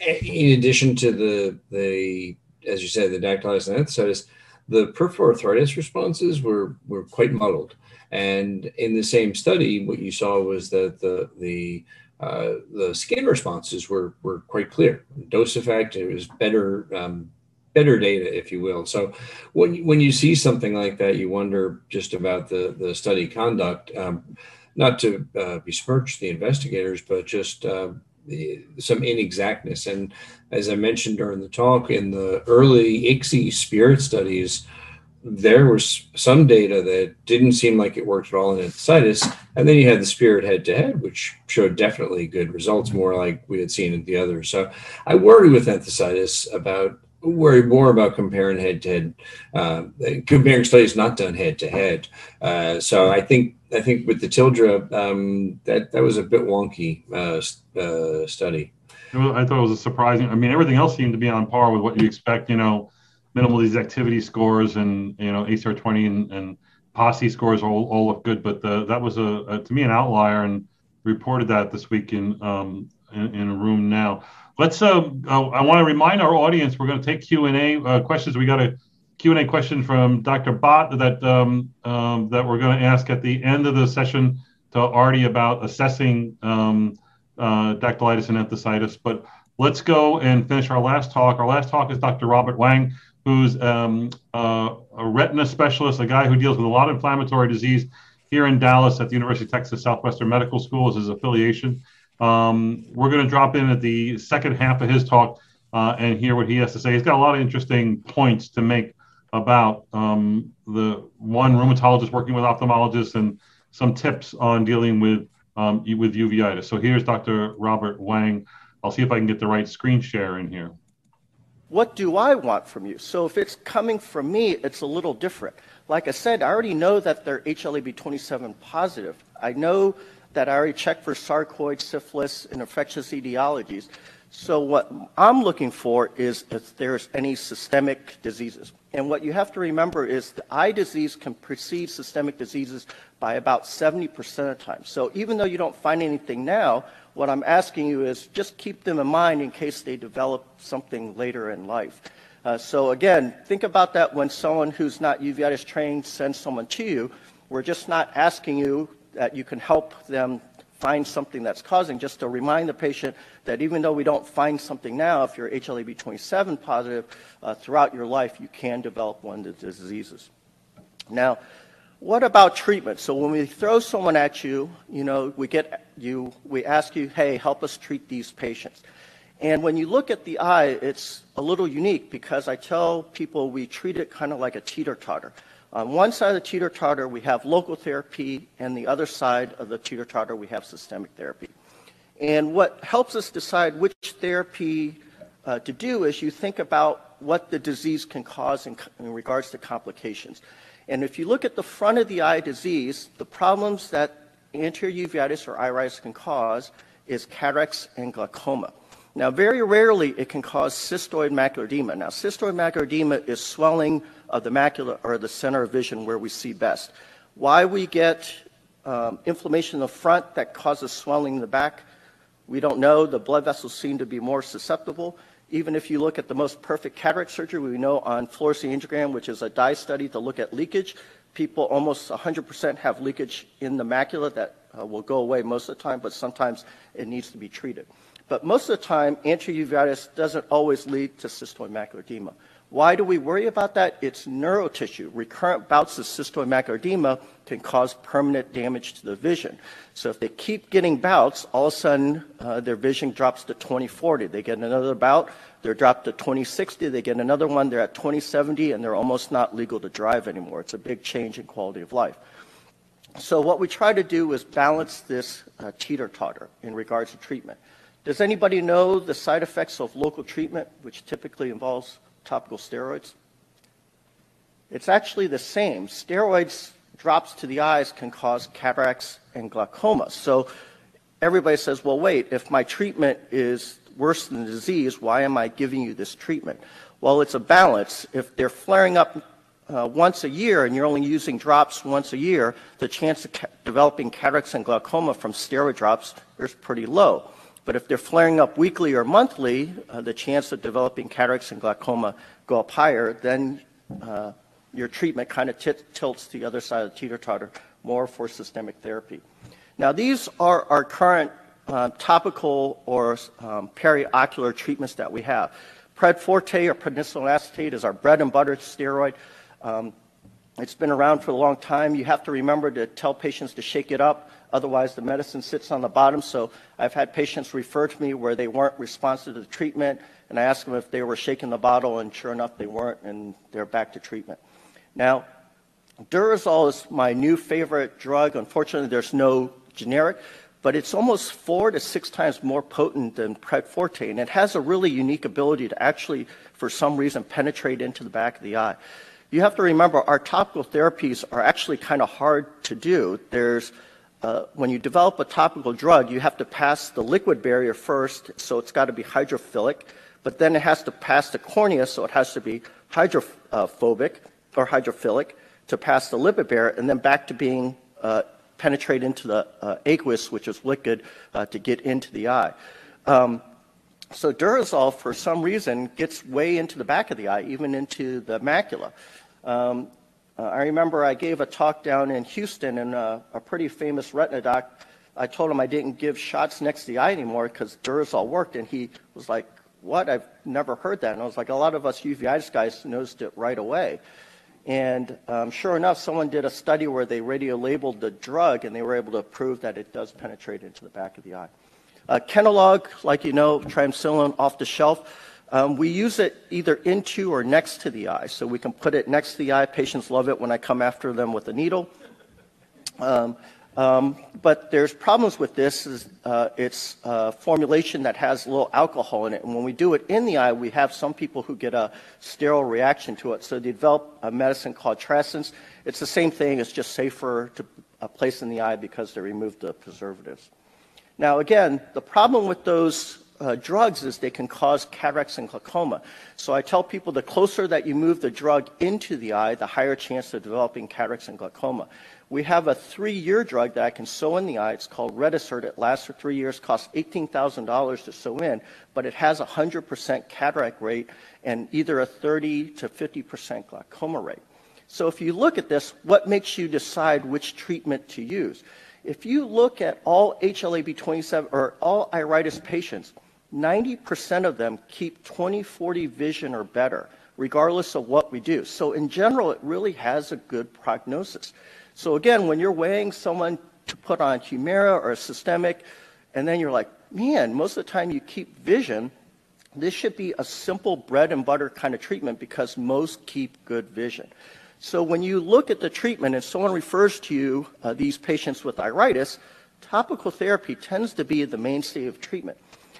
In addition to the the as you said, the dactylitis and enthesitis, the peripheral arthritis responses were were quite muddled. And in the same study, what you saw was that the the uh, the skin responses were were quite clear. Dose effect, it was better um, better data, if you will. So when when you see something like that, you wonder just about the the study conduct. Um, not to uh, besmirch the investigators, but just uh, some inexactness. And as I mentioned during the talk, in the early ICSI spirit studies, there was some data that didn't seem like it worked at all in enthesitis. And then you had the spirit head to head, which showed definitely good results, more like we had seen in the others. So I worry with enthesitis about worry more about comparing head to head, uh, comparing studies not done head to head. Uh, so I think I think with the Tildra, um, that that was a bit wonky uh, uh study. I thought it was a surprising. I mean, everything else seemed to be on par with what you expect. You know, minimal these activity scores and you know ACR twenty and, and PASI scores all, all look good, but the, that was a, a, to me an outlier and reported that this week in um, in, in a RheumNow. Let's. Uh, uh, I want to remind our audience we're going to take Q and A uh, questions. We got a Q and A question from Dr. Butt that um, um, that we're going to ask at the end of the session to Artie about assessing um, uh, dactylitis and enthesitis. But let's go and finish our last talk. Our last talk is Dr. Robert Wang, who's um, uh, a retina specialist, a guy who deals with a lot of inflammatory disease here in Dallas at the University of Texas Southwestern Medical School is his affiliation. Um, we're going to drop in at the second half of his talk uh, and hear what he has to say. He's got a lot of interesting points to make about um, the one rheumatologist working with ophthalmologists and some tips on dealing with um, with uveitis. So here's Dr. Robert Wang. I'll see if I can get the right screen share in here. What do I want from you? So if it's coming from me, it's a little different. Like I said, I already know that they're HLA-B27 positive. I know that I already checked for sarcoid, syphilis, and infectious etiologies. So what I'm looking for is if there's any systemic diseases. And what you have to remember is the eye disease can precede systemic diseases by about 70% of the time. So even though you don't find anything now, what I'm asking you is just keep them in mind in case they develop something later in life. Uh, so again, think about that when someone who's not uveitis trained sends someone to you. We're just not asking you that you can help them find something that's causing, just to remind the patient that even though we don't find something now, if you're HLA-B27 positive, uh, throughout your life you can develop one of the diseases. Now, what about treatment? So when we throw someone at you, you know, we get you, we ask you, hey, help us treat these patients. And when you look at the eye, it's a little unique because I tell people we treat it kind of like a teeter-totter. On one side of the teeter totter, we have local therapy, and the other side of the teeter totter, we have systemic therapy. And what helps us decide which therapy uh, to do is you think about what the disease can cause in, in regards to complications. And if you look at the front of the eye disease, the problems that anterior uveitis or iritis can cause is cataracts and glaucoma. Now, very rarely it can cause cystoid macular edema. Now, cystoid macular edema is swelling of the macula or the center of vision where we see best. Why we get um, inflammation in the front that causes swelling in the back, we don't know. The blood vessels seem to be more susceptible. Even if you look at the most perfect cataract surgery, we know on fluorescein angiogram, which is a dye study to look at leakage, people almost 100% have leakage in the macula that uh, will go away most of the time, but sometimes it needs to be treated. But most of the time, anterior doesn't always lead to cystoid macular edema. Why do we worry about that? It's neurotissue. Recurrent bouts of cystoid macular edema can cause permanent damage to the vision. So if they keep getting bouts, all of a sudden uh, their vision drops to 2040. They get another bout, they're dropped to 2060. They get another one, they're at 2070, and they're almost not legal to drive anymore. It's a big change in quality of life. So what we try to do is balance this uh, teeter-totter in regards to treatment. Does anybody know the side effects of local treatment, which typically involves topical steroids? It's actually the same. Steroids drops to the eyes can cause cataracts and glaucoma. So everybody says, well, wait, if my treatment is worse than the disease, why am I giving you this treatment? Well, it's a balance. If they're flaring up uh, once a year and you're only using drops once a year, the chance of ca- developing cataracts and glaucoma from steroid drops is pretty low. But if they're flaring up weekly or monthly, uh, the chance of developing cataracts and glaucoma go up higher, then uh, your treatment kind of tilts the other side of the teeter totter, more for systemic therapy. Now, these are our current uh, topical or um, periocular treatments that we have. Pred Forte or prednisolone acetate is our bread and butter steroid. Um, it's been around for a long time. You have to remember to tell patients to shake it up, otherwise the medicine sits on the bottom. So I've had patients refer to me where they weren't responsive to the treatment, and I asked them if they were shaking the bottle, and sure enough, they weren't, and they're back to treatment. Now, Durezol is my new favorite drug. Unfortunately, there's no generic, but it's almost four to six times more potent than Predforte, and it has a really unique ability to actually, for some reason, penetrate into the back of the eye. You have to remember our topical therapies are actually kind of hard to do. There's uh, when you develop a topical drug, you have to pass the liquid barrier first, so it's got to be hydrophilic, but then it has to pass the cornea, so it has to be hydrophobic or hydrophilic to pass the lipid barrier, and then back to being uh, penetrate into the uh, aqueous, which is liquid, uh, to get into the eye. Um, so Durezol, for some reason, gets way into the back of the eye, even into the macula. Um, uh, I remember I gave a talk down in Houston, and uh, a pretty famous retina doc, I told him I didn't give shots next to the eye anymore because Durezol worked, and he was like, what? I've never heard that. And I was like, a lot of us uveitis guys noticed it right away. And um, sure enough, someone did a study where they radio labeled the drug and they were able to prove that it does penetrate into the back of the eye. Uh, Kenalog, like you know, triamcinolone off the shelf. Um, we use it either into or next to the eye. So we can put it next to the eye. Patients love it when I come after them with a needle. Um, um, but there's problems with this. Is, uh, it's a formulation that has a little alcohol in it, and when we do it in the eye, we have some people who get a sterile reaction to it. So they develop a medicine called Triesence. It's the same thing. It's just safer to uh, place in the eye because they remove the preservatives. Now, again, the problem with those uh, drugs is they can cause cataracts and glaucoma. So I tell people the closer that you move the drug into the eye, the higher chance of developing cataracts and glaucoma. We have a three-year drug that I can sew in the eye. It's called Retisert. It lasts for three years, costs $18,000 to sew in, but it has a 100% cataract rate and either a 30 to 50% glaucoma rate. So if you look at this, what makes you decide which treatment to use? If you look at all HLA-B27 or all iritis patients, 90% of them keep 20/40 vision or better, regardless of what we do. So in general, it really has a good prognosis. So again, when you're weighing someone to put on Humira or systemic, and then you're like, man, most of the time you keep vision, this should be a simple bread and butter kind of treatment because most keep good vision. So when you look at the treatment and someone refers to you, uh, these patients with iritis, topical therapy tends to be the mainstay of treatment.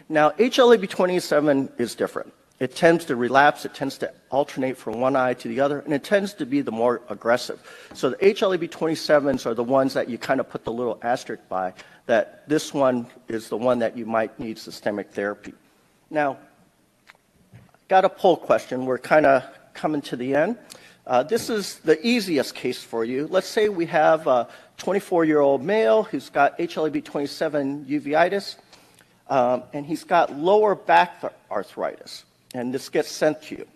Now, HLA-B27 is different. It tends to relapse, it tends to alternate from one eye to the other, and it tends to be the more aggressive. So the HLA-B27s are the ones that you kind of put the little asterisk by, that this one is the one that you might need systemic therapy. Now, got a poll question. We're kind of coming to the end. Uh, this is the easiest case for you. Let's say we have a 24-year-old male who's got HLA-B27 uveitis, um, and he's got lower back arthritis and this gets sent to you.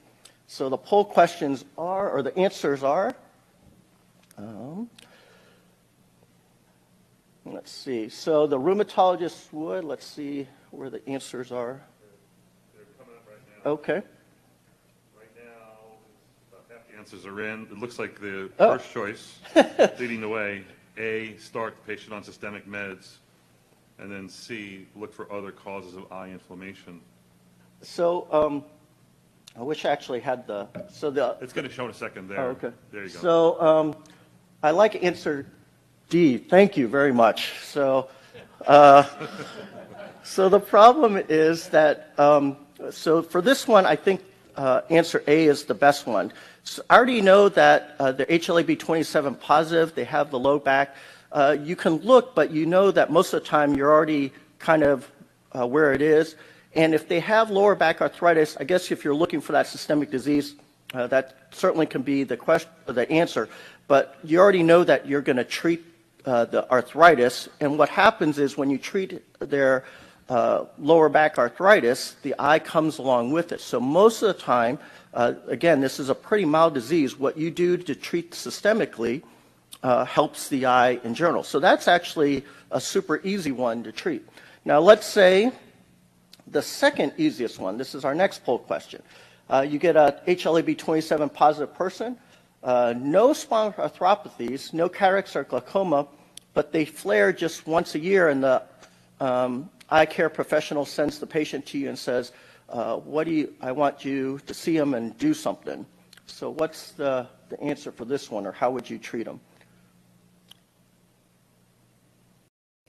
So the poll questions are, or the answers are, um, let's see. So the rheumatologist would, let's see where the answers are. They're coming up right. Okay. Right now, about half the answers are in. It looks like the Oh. first choice, leading the way, A, start the patient on systemic meds, and then C, look for other causes of eye inflammation. So um, I wish I actually had the, so the, It's going to show in a second there. oh, okay. There you go. So um, I like answer D. Thank you very much. So, uh, so the problem is that, um, so for this one, I think uh, answer A is the best one. So I already know that uh, they're HLA-B27 positive. They have the low back. Uh, you can look, but you know that most of the time you're already kind of uh, where it is. And if they have lower back arthritis, I guess if you're looking for that systemic disease, uh, that certainly can be the question, the answer. But you already know that you're going to treat uh, the arthritis. And what happens is when you treat their uh, lower back arthritis, the eye comes along with it. So most of the time, uh, again, this is a pretty mild disease. What you do to treat systemically uh, helps the eye in general. So that's actually a super easy one to treat. Now let's say the second easiest one. This is our next poll question. Uh, you get a HLA-B27 positive person, uh, no spinal arthropathies, no cataracts or glaucoma, but they flare just once a year, and the um, eye care professional sends the patient to you and says, uh, "What do you? I want you to see them and do something." So, what's the, the answer for this one, or how would you treat them?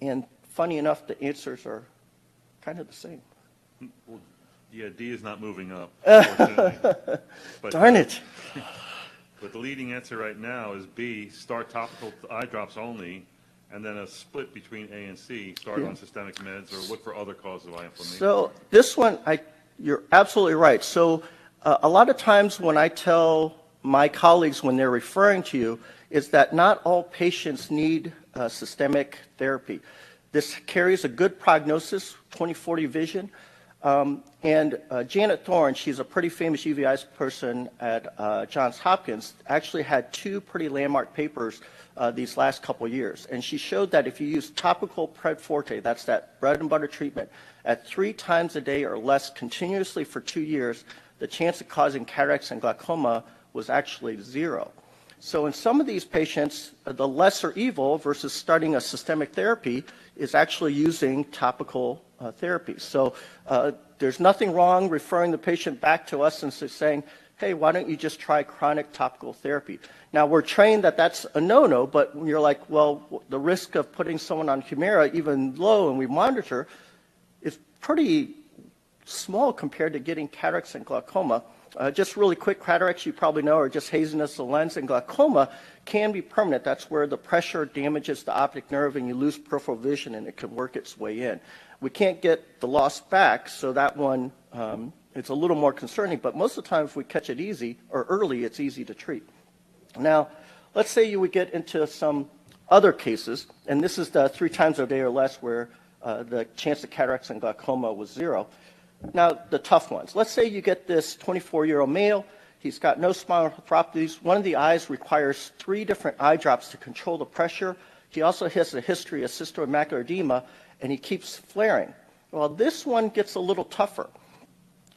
And funny enough, the answers are kind of the same. Well, yeah, D is not moving up. but, Darn it. But the leading answer right now is B, start topical eye drops only, and then a split between A and C, start on systemic meds or look for other causes of eye inflammation. So this one, I, you're absolutely right. So uh, a lot of times when I tell my colleagues when they're referring to you is that not all patients need uh, systemic therapy. This carries a good prognosis, 20/40 vision. Um, and uh, Janet Thorne, she's a pretty famous uveitis person at uh, Johns Hopkins, actually had two pretty landmark papers uh, these last couple years. And she showed that if you use topical Pred Forte, that's that bread and butter treatment, at three times a day or less continuously for two years, the chance of causing cataracts and glaucoma was actually zero. So in some of these patients, uh, the lesser evil versus starting a systemic therapy is actually using topical uh, therapy. So uh, there's nothing wrong referring the patient back to us and saying, hey, why don't you just try chronic topical therapy? Now, we're trained that that's a no-no, but you're like, well, the risk of putting someone on Humira, even low, and we monitor, is pretty small compared to getting cataracts and glaucoma. Uh, just really quick, cataracts you probably know are just haziness of the lens, and glaucoma can be permanent. That's where the pressure damages the optic nerve and you lose peripheral vision and it can work its way in. We can't get the loss back, so that one, um, it's a little more concerning, but most of the time if we catch it easy or early, it's easy to treat. Now, let's say you would get into some other cases, and this is the three times a day or less where uh, the chance of cataracts and glaucoma was zero. Now, the tough ones. Let's say you get this 24-year-old male. He's got no spinal arthropathies. One of the eyes requires three different eye drops to control the pressure. He also has a history of cystoid macular edema, and he keeps flaring. Well, this one gets a little tougher.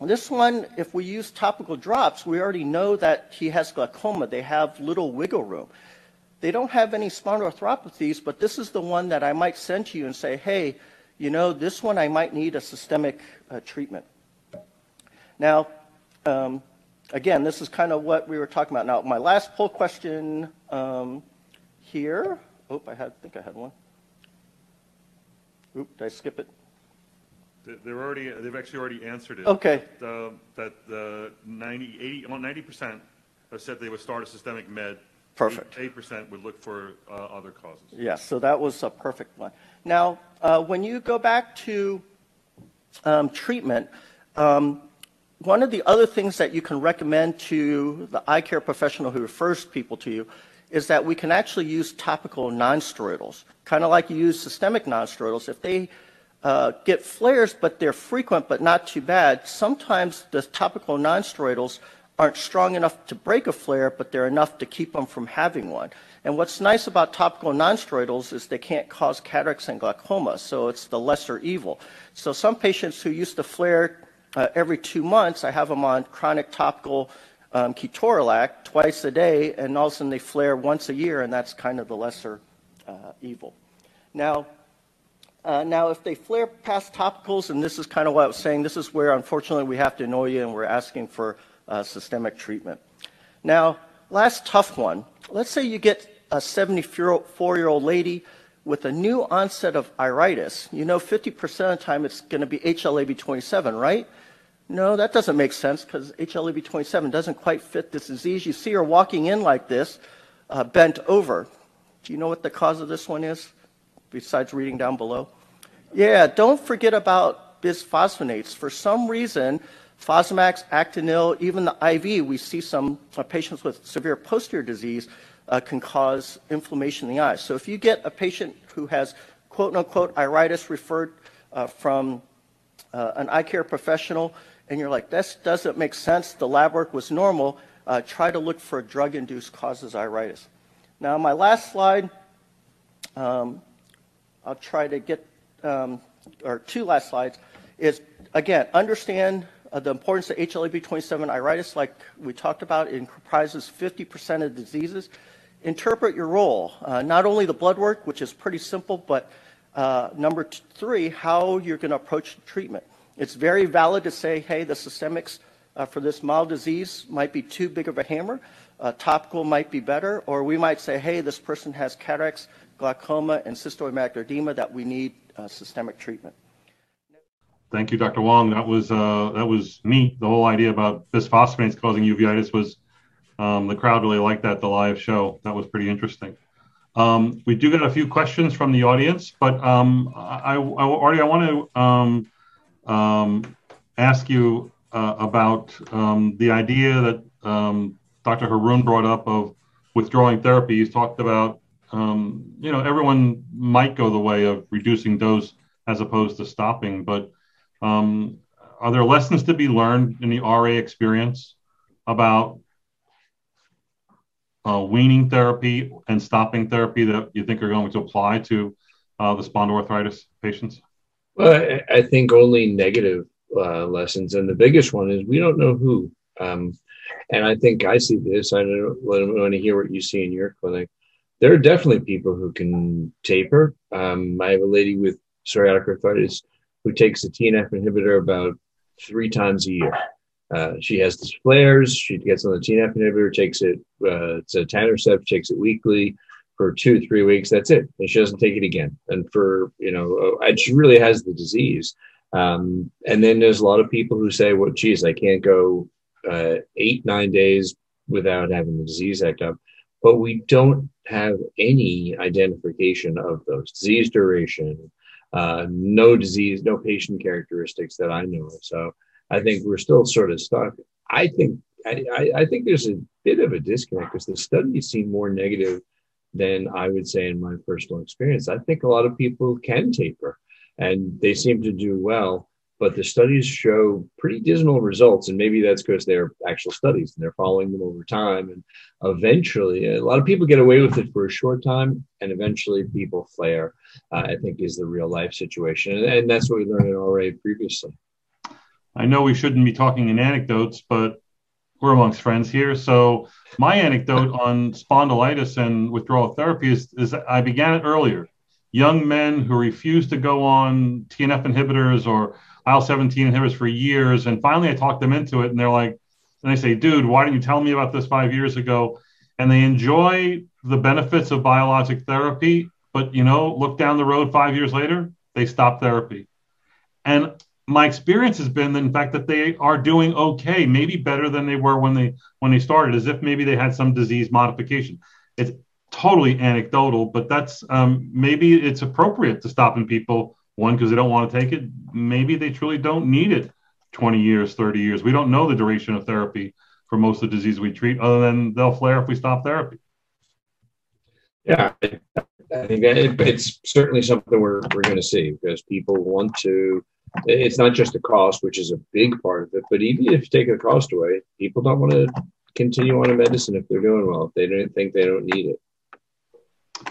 This one, if we use topical drops, we already know that he has glaucoma. They have little wiggle room. They don't have any spinal arthropathies, but this is the one that I might send to you and say, hey, you know, this one I might need a systemic uh, treatment. Now, um, again, this is kind of what we were talking about. Now, my last poll question um, here. Oh, I had, think I had one. Oop, did I skip it? They're already, they've actually already answered it. Okay. That the 90, 80, well, 90% have said they would start a systemic med. Perfect. 8% would look for uh, other causes. Yes, so that was a perfect one. Now, uh, when you go back to um, treatment, um, one of the other things that you can recommend to the eye care professional who refers people to you is that we can actually use topical nonsteroidals, kind of like you use systemic nonsteroidals. If they uh, get flares, but they're frequent but not too bad, sometimes the topical nonsteroidals aren't strong enough to break a flare, but they're enough to keep them from having one. And what's nice about topical nonsteroidals is they can't cause cataracts and glaucoma, so it's the lesser evil. So some patients who used to flare uh, every two months, I have them on chronic topical um, ketorolac twice a day, and all of a sudden they flare once a year, and that's kind of the lesser uh, evil. Now, uh, now, if they flare past topicals, and this is kind of what I was saying, this is where unfortunately we have to annoy you and we're asking for systemic treatment. Now, last tough one. Let's say you get a 74 year old lady with a new onset of iritis. You know, 50% of the time it's going to be HLA-B27, right? no, that doesn't make sense because HLA-B27 doesn't quite fit this disease. You see her walking in like this, uh, bent over. Do you know what the cause of this one is, besides reading down below? Yeah, don't forget about bisphosphonates. For some reason, Fosamax, Actonel, even the IV, we see some uh, patients with severe posterior disease uh, can cause inflammation in the eye. So if you get a patient who has quote unquote iritis referred uh, from uh, an eye care professional, and you're like, this doesn't make sense, the lab work was normal, uh, try to look for drug induced causes iritis. Now, my last slide, um, I'll try to get, um, or two last slides, is again, understand uh, the importance of HLA-B27 iritis, like we talked about, it comprises 50% of diseases. Interpret your role, uh, not only the blood work, which is pretty simple, but uh, number three, how you're going to approach treatment. It's very valid to say, hey, the systemics uh, for this mild disease might be too big of a hammer. Uh, topical might be better. Or we might say, hey, this person has cataracts, glaucoma, and cystoid macular edema that we need systemic treatment. Thank you, Dr. Wong. That was uh, that was neat. The whole idea about bisphosphonates causing uveitis was um, the crowd really liked that. The live show that was pretty interesting. Um, we do get a few questions from the audience, but um, I, I, already I want to um, um, ask you uh, about um, the idea that Dr. Haroon brought up of withdrawing therapy. He's talked about, you know, everyone might go the way of reducing dose as opposed to stopping, but um, are there lessons to be learned in the RA experience about uh, weaning therapy and stopping therapy that you think are going to apply to uh, the spondyloarthritis patients? Well, I think only negative uh, lessons, and the biggest one is we don't know who. Um, and I think I see this. I don't want to hear what you see in your clinic. There are definitely people who can taper. Um, I have a lady with psoriatic arthritis who takes a TNF inhibitor about three times a year. Uh, she has these flares. She gets on the TNF inhibitor, takes it. Uh, it's etanercept, takes it weekly for two, three weeks. That's it. And she doesn't take it again. And for, you know, and she really has the disease. Um, and then there's a lot of people who say, well, geez, I can't go uh, eight, nine days without having the disease act up. But we don't have any identification of those disease duration, uh, no disease, no patient characteristics that I know of. So I think we're still sort of stuck. I think I, I think there's a bit of a disconnect because the studies seem more negative than I would say in my personal experience. I think a lot of people can taper and they seem to do well, but the studies show pretty dismal results. And maybe that's because they're actual studies and they're following them over time. And eventually, a lot of people get away with it for a short time and eventually people flare, uh, I think is the real life situation. And, and that's what we learned in RA previously. I know we shouldn't be talking in anecdotes, but we're amongst friends here. So my anecdote on spondylitis and withdrawal therapy is, is I began it earlier. Young men who refuse to go on TNF inhibitors or IL 17 inhibitors for years. And finally, I talked them into it, and they're like, and they say, dude, why didn't you tell me about this five years ago? And they enjoy the benefits of biologic therapy, but you know, look down the road five years later, they stop therapy. And my experience has been in fact that they are doing okay maybe better than they were when they when they started as if maybe they had some disease modification it's totally anecdotal but that's um, maybe it's appropriate to stop in people one because they don't want to take it. Maybe they truly don't need it 20 years 30 years. We don't know the duration of therapy for most of the disease we treat other than they'll flare if we stop therapy. Yeah i think it's certainly something we're, we're going to see because people want to it's not just the cost, which is a big part of it, but even if you take the cost away, people don't want to continue on a medicine if they're doing well, if they don't think they don't need it.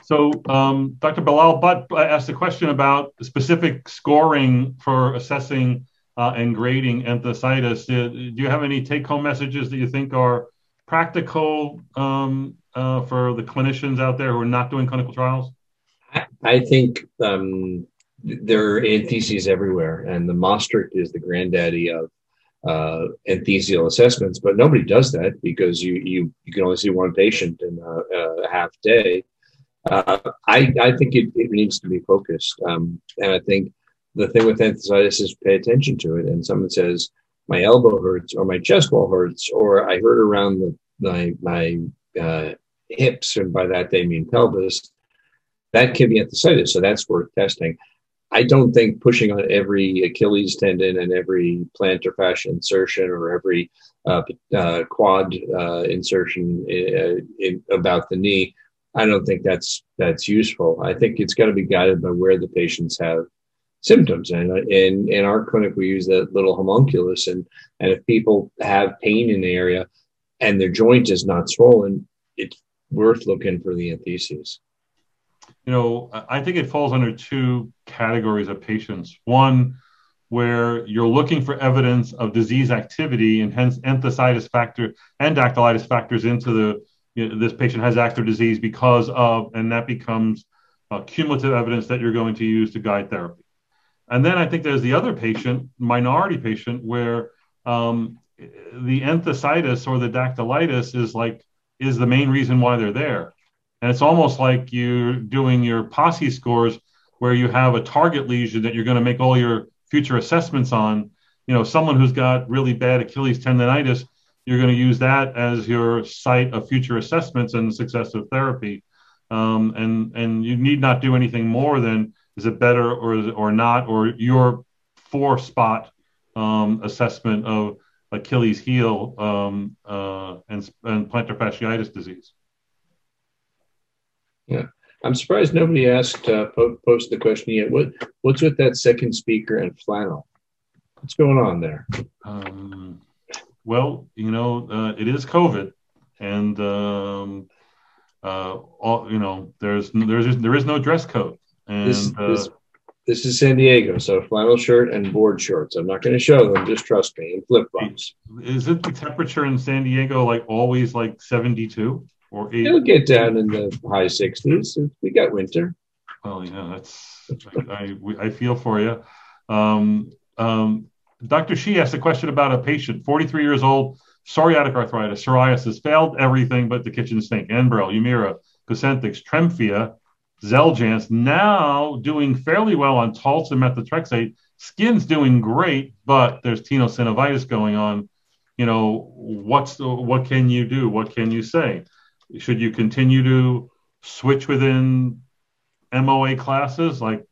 So, um, Dr. Bilal Butt asked a question about specific scoring for assessing uh, and grading enthesitis. Do, do you have any take home messages that you think are practical um, uh, for the clinicians out there who are not doing clinical trials? I think um, there are entheses everywhere, and the Maastricht is the granddaddy of uh, enthesial assessments. But nobody does that because you you you can only see one patient in a, a half day. Uh, I I think it, it needs to be focused, um, and I think the thing with enthesitis is pay attention to it. And someone says, my elbow hurts or my chest wall hurts or I hurt around the, my my uh, hips, and by that they mean pelvis. That can be enthesitis, so that's worth testing. I don't think pushing on every Achilles tendon and every plantar fascia insertion or every uh, uh, quad uh, insertion in, in, about the knee. I don't think that's that's useful. I think it's got to be guided by where the patients have symptoms. And in in our clinic, we use that little homunculus, and and if people have pain in the area and their joint is not swollen, it's worth looking for the entheses you know, I think it falls under two categories of patients. One, where you're looking for evidence of disease activity, and hence enthesitis factor and dactylitis factors into the you know, this patient has active disease because of, and that becomes uh, cumulative evidence that you're going to use to guide therapy. And then I think there's the other patient, minority patient, where um, the enthesitis or the dactylitis is like is the main reason why they're there. And it's almost like you're doing your POSSE scores where you have a target lesion that you're going to make all your future assessments on. You know, someone who's got really bad Achilles tendonitis, you're going to use that as your site of future assessments and success of therapy. Um, and and you need not do anything more than is it better or is it, or not or your four spot um, assessment of Achilles heel um, uh, and, and plantar fasciitis disease. Yeah. I'm surprised nobody asked, uh, po- posted the question yet. What What's with that second speaker and flannel? What's going on there? Well, you know, uh, it is COVID, and um, uh, all you know, there's there's there is no dress code, and this, uh, this, this is San Diego, so flannel shirt and board shorts. I'm not going to show them. Just trust me. And flip flops. Is it the temperature in San Diego like always like 72? or eight. It'll get down in the high 60s. We got winter. Well, yeah, that's I, I, I feel for you. Um, um, Dr. Shi asked a question about a patient, 43 years old, psoriatic arthritis, psoriasis, failed everything but the kitchen sink, Enbrel, Humira, Cosentyx, Tremfya, Xeljanz, now doing fairly well on Taltz and methotrexate. Skin's doing great, but there's tenosynovitis going on. You know, what's the, what can you do? What can you say? Should you continue to switch within MOA classes? Like,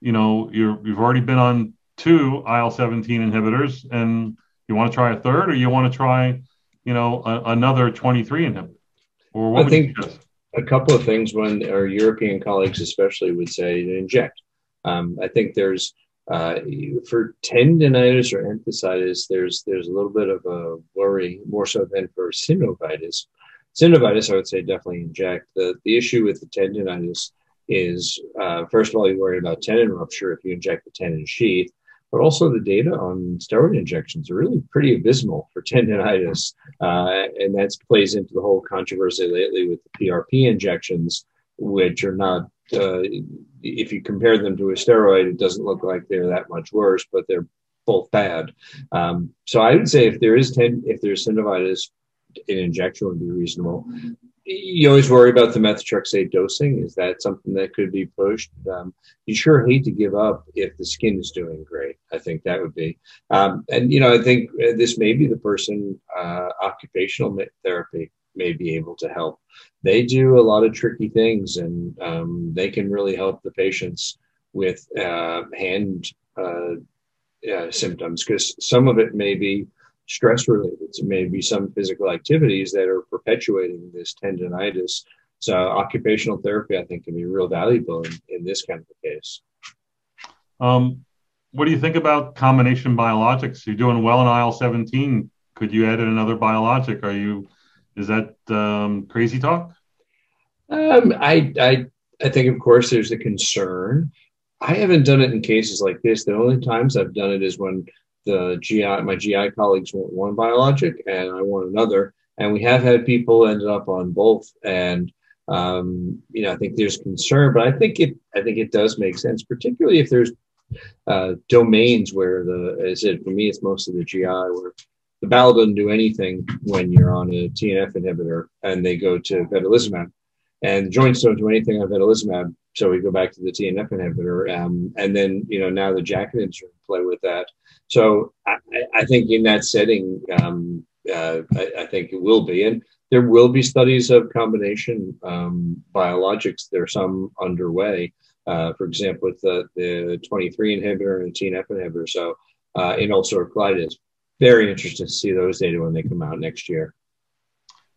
you know, you're, you've already been on two IL 17 inhibitors and you want to try a third or you want to try, you know, a, another 23 inhibitor? Or what I think a couple of things when our European colleagues, especially, would say to inject. Um, I think there's uh, for tendonitis or enthesitis, there's there's a little bit of a worry more so than for synovitis synovitis, I would say definitely inject. The, the issue with the tendonitis is, uh, first of all, you worry about tendon rupture if you inject the tendon sheath, but also the data on steroid injections are really pretty abysmal for tendonitis. Uh, and that plays into the whole controversy lately with the PRP injections, which are not, uh, if you compare them to a steroid, it doesn't look like they're that much worse, but they're both bad. Um, so I would say if there is ten, if there's synovitis, an injection would be reasonable. You always worry about the methotrexate dosing. Is that something that could be pushed? Um, you sure hate to give up if the skin is doing great. I think that would be. Um, and, you know, I think this may be the person, uh, occupational therapy may be able to help. They do a lot of tricky things and um, they can really help the patients with uh, hand uh, uh symptoms because some of it may be stress related. So maybe some physical activities that are perpetuating this tendonitis. So occupational therapy, I think, can be real valuable in, in this kind of a case. Um, what do you think about combination biologics? You're doing well in IL seventeen. Could you add in another biologic? Are you? Is that um, crazy talk? Um, I, I, I think, of course, there's a concern. I haven't done it in cases like this. The only times I've done it is when the GI, my GI colleagues want one biologic and I want another. And we have had people ended up on both. And, um, you know, I think there's concern, but I think it, I think it does make sense, particularly if there's uh, domains where the, as it, for me, it's most of the GI where the bowel doesn't do anything when you're on a TNF inhibitor and they go to vedolizumab and the joints don't do anything on vedolizumab so we go back to the TNF inhibitor, um, and then you know now the JAK inhibitor play with that. So I, I think in that setting, um, uh, I, I, think it will be, and there will be studies of combination um, biologics. There are some underway. Uh, for example, with the, the 23 inhibitor and the TNF inhibitor. So uh, in ulcerative colitis, very interested to see those data when they come out next year.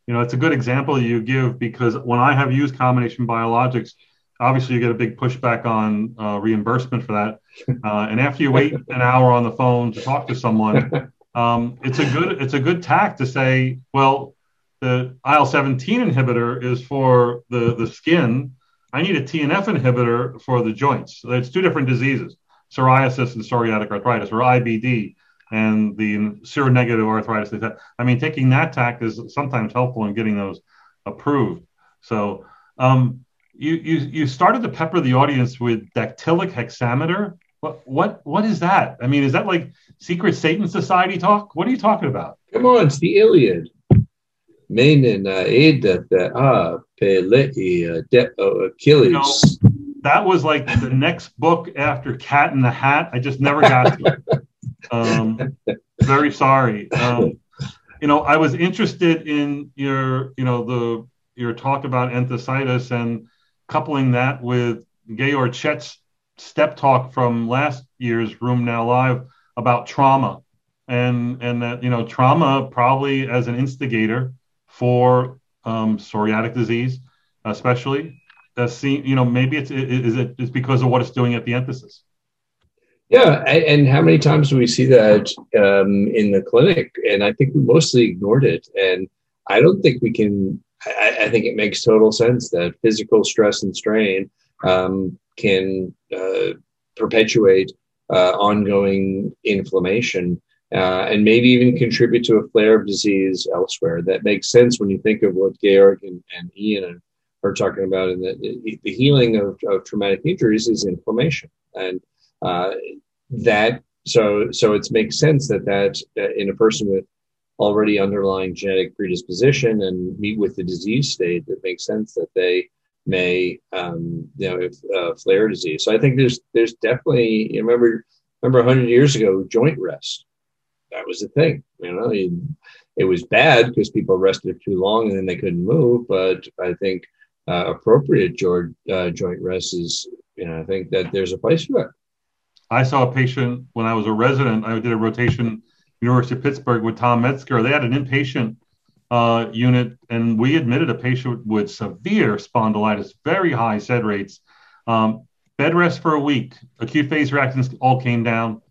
You know, it's a good example you give because when I have used combination biologics, obviously you get a big pushback on uh, reimbursement for that. Uh, and after you wait an hour on the phone to talk to someone, um, it's a good it's a good tack to say, well, the IL seventeen inhibitor is for the the skin. I need a TNF inhibitor for the joints. So it's two different diseases: psoriasis and psoriatic arthritis, or IBD and the seronegative arthritis. I mean, taking that tack is sometimes helpful in getting those approved. So um, you, you you started to pepper the audience with dactylic hexameter. What what what is that? I mean, is that like secret Satan society talk? What are you talking about? Come on, it's the Iliad. Aida ah Pelei de Achilles. That was like the next book after Cat in the Hat. I just never got to it. Um, very sorry. Um, you know, I was interested in your, you know, the your talk about enthesitis and coupling that with Georg Schett's step talk from last year's RheumNow Live about trauma and and that you know trauma probably as an instigator for um, psoriatic disease, especially. Uh, see, you know, maybe it's is it is because of what it's doing at the enthesis. Yeah, and how many times do we see that um, in the clinic? And I think we mostly ignored it. And I don't think we can. I, I think it makes total sense that physical stress and strain um, can uh, perpetuate uh, ongoing inflammation uh, and maybe even contribute to a flare of disease elsewhere. That makes sense when you think of what Georg and, and Ian are talking about. And the, the healing of, of traumatic injuries is inflammation. And uh, that so so it makes sense that that uh, in a person with already underlying genetic predisposition and meet with the disease state, it makes sense that they may um, you know if uh, flare disease. So I think there's there's definitely remember remember 100 years ago joint rest that was the thing you know it was bad because people rested too long and then they couldn't move but I think uh, appropriate joint uh, joint rest is you know I think that there's a place for that. I saw a patient when I was a resident. I did a rotation University of Pittsburgh with Tom Medsger. They had an inpatient uh, unit, and we admitted a patient with severe spondylitis, very high SED rates. Um, bed rest for a week, acute phase reactions all came down.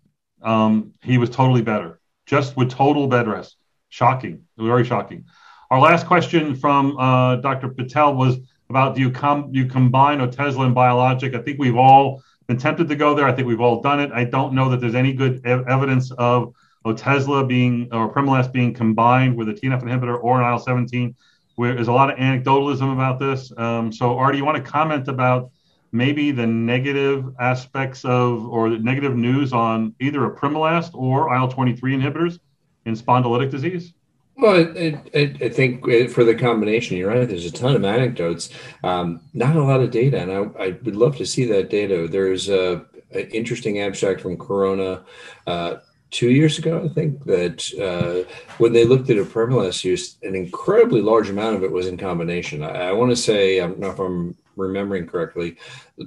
Um, he was totally better, just with total bed rest. Shocking, very shocking. Our last question from uh, Dr. Patel was about do you com- you combine Otezla and biologic? I think we've all been tempted to go there. I think we've all done it. I don't know that there's any good ev- evidence of Otezla being or Apremilast being combined with a TNF inhibitor or an IL-17. Where there's a lot of anecdotalism about this. Um, so, Artie, you want to comment about maybe the negative aspects of or the negative news on either a Apremilast or IL-23 inhibitors in spondylitic disease? Well, I, I, I, think for the combination, you're right. There's a ton of anecdotes, um, not a lot of data, and I, I, would love to see that data. There's a, an interesting abstract from Corrona uh, two years ago, I think, that uh, when they looked at a Apremilast use, an incredibly large amount of it was in combination. I, I want to say, I don't know if I'm remembering correctly,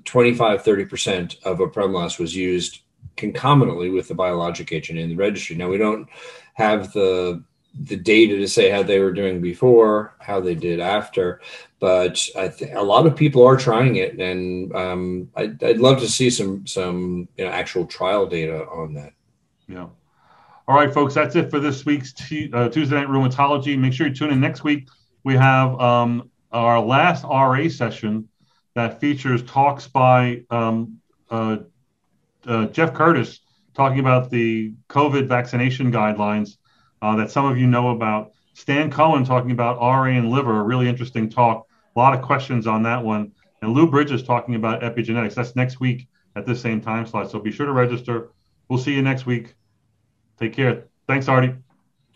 25, 30% of Apremilast was used concomitantly with the biologic agent in the registry. Now, we don't have the the data to say how they were doing before, how they did after. But I think a lot of people are trying it, and um, I'd, I'd, love to see some some you know, actual trial data on that. Yeah. All right, folks, that's it for this week's t- uh, Tuesday Night Rheumatology. Make sure you tune in next week. We have um, our last RA session that features talks by um, uh, uh, Jeff Curtis talking about the COVID vaccination guidelines uh, that some of you know about. Stan Cohen talking about RA and liver, a really interesting talk. A lot of questions on that one. And Lou Bridges talking about epigenetics. That's next week at this same time slot. So be sure to register. We'll see you next week. Take care. Thanks, Artie.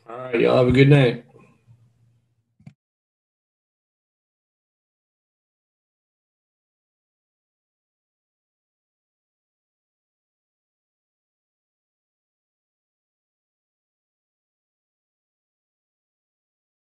All right. Y'all have a good night.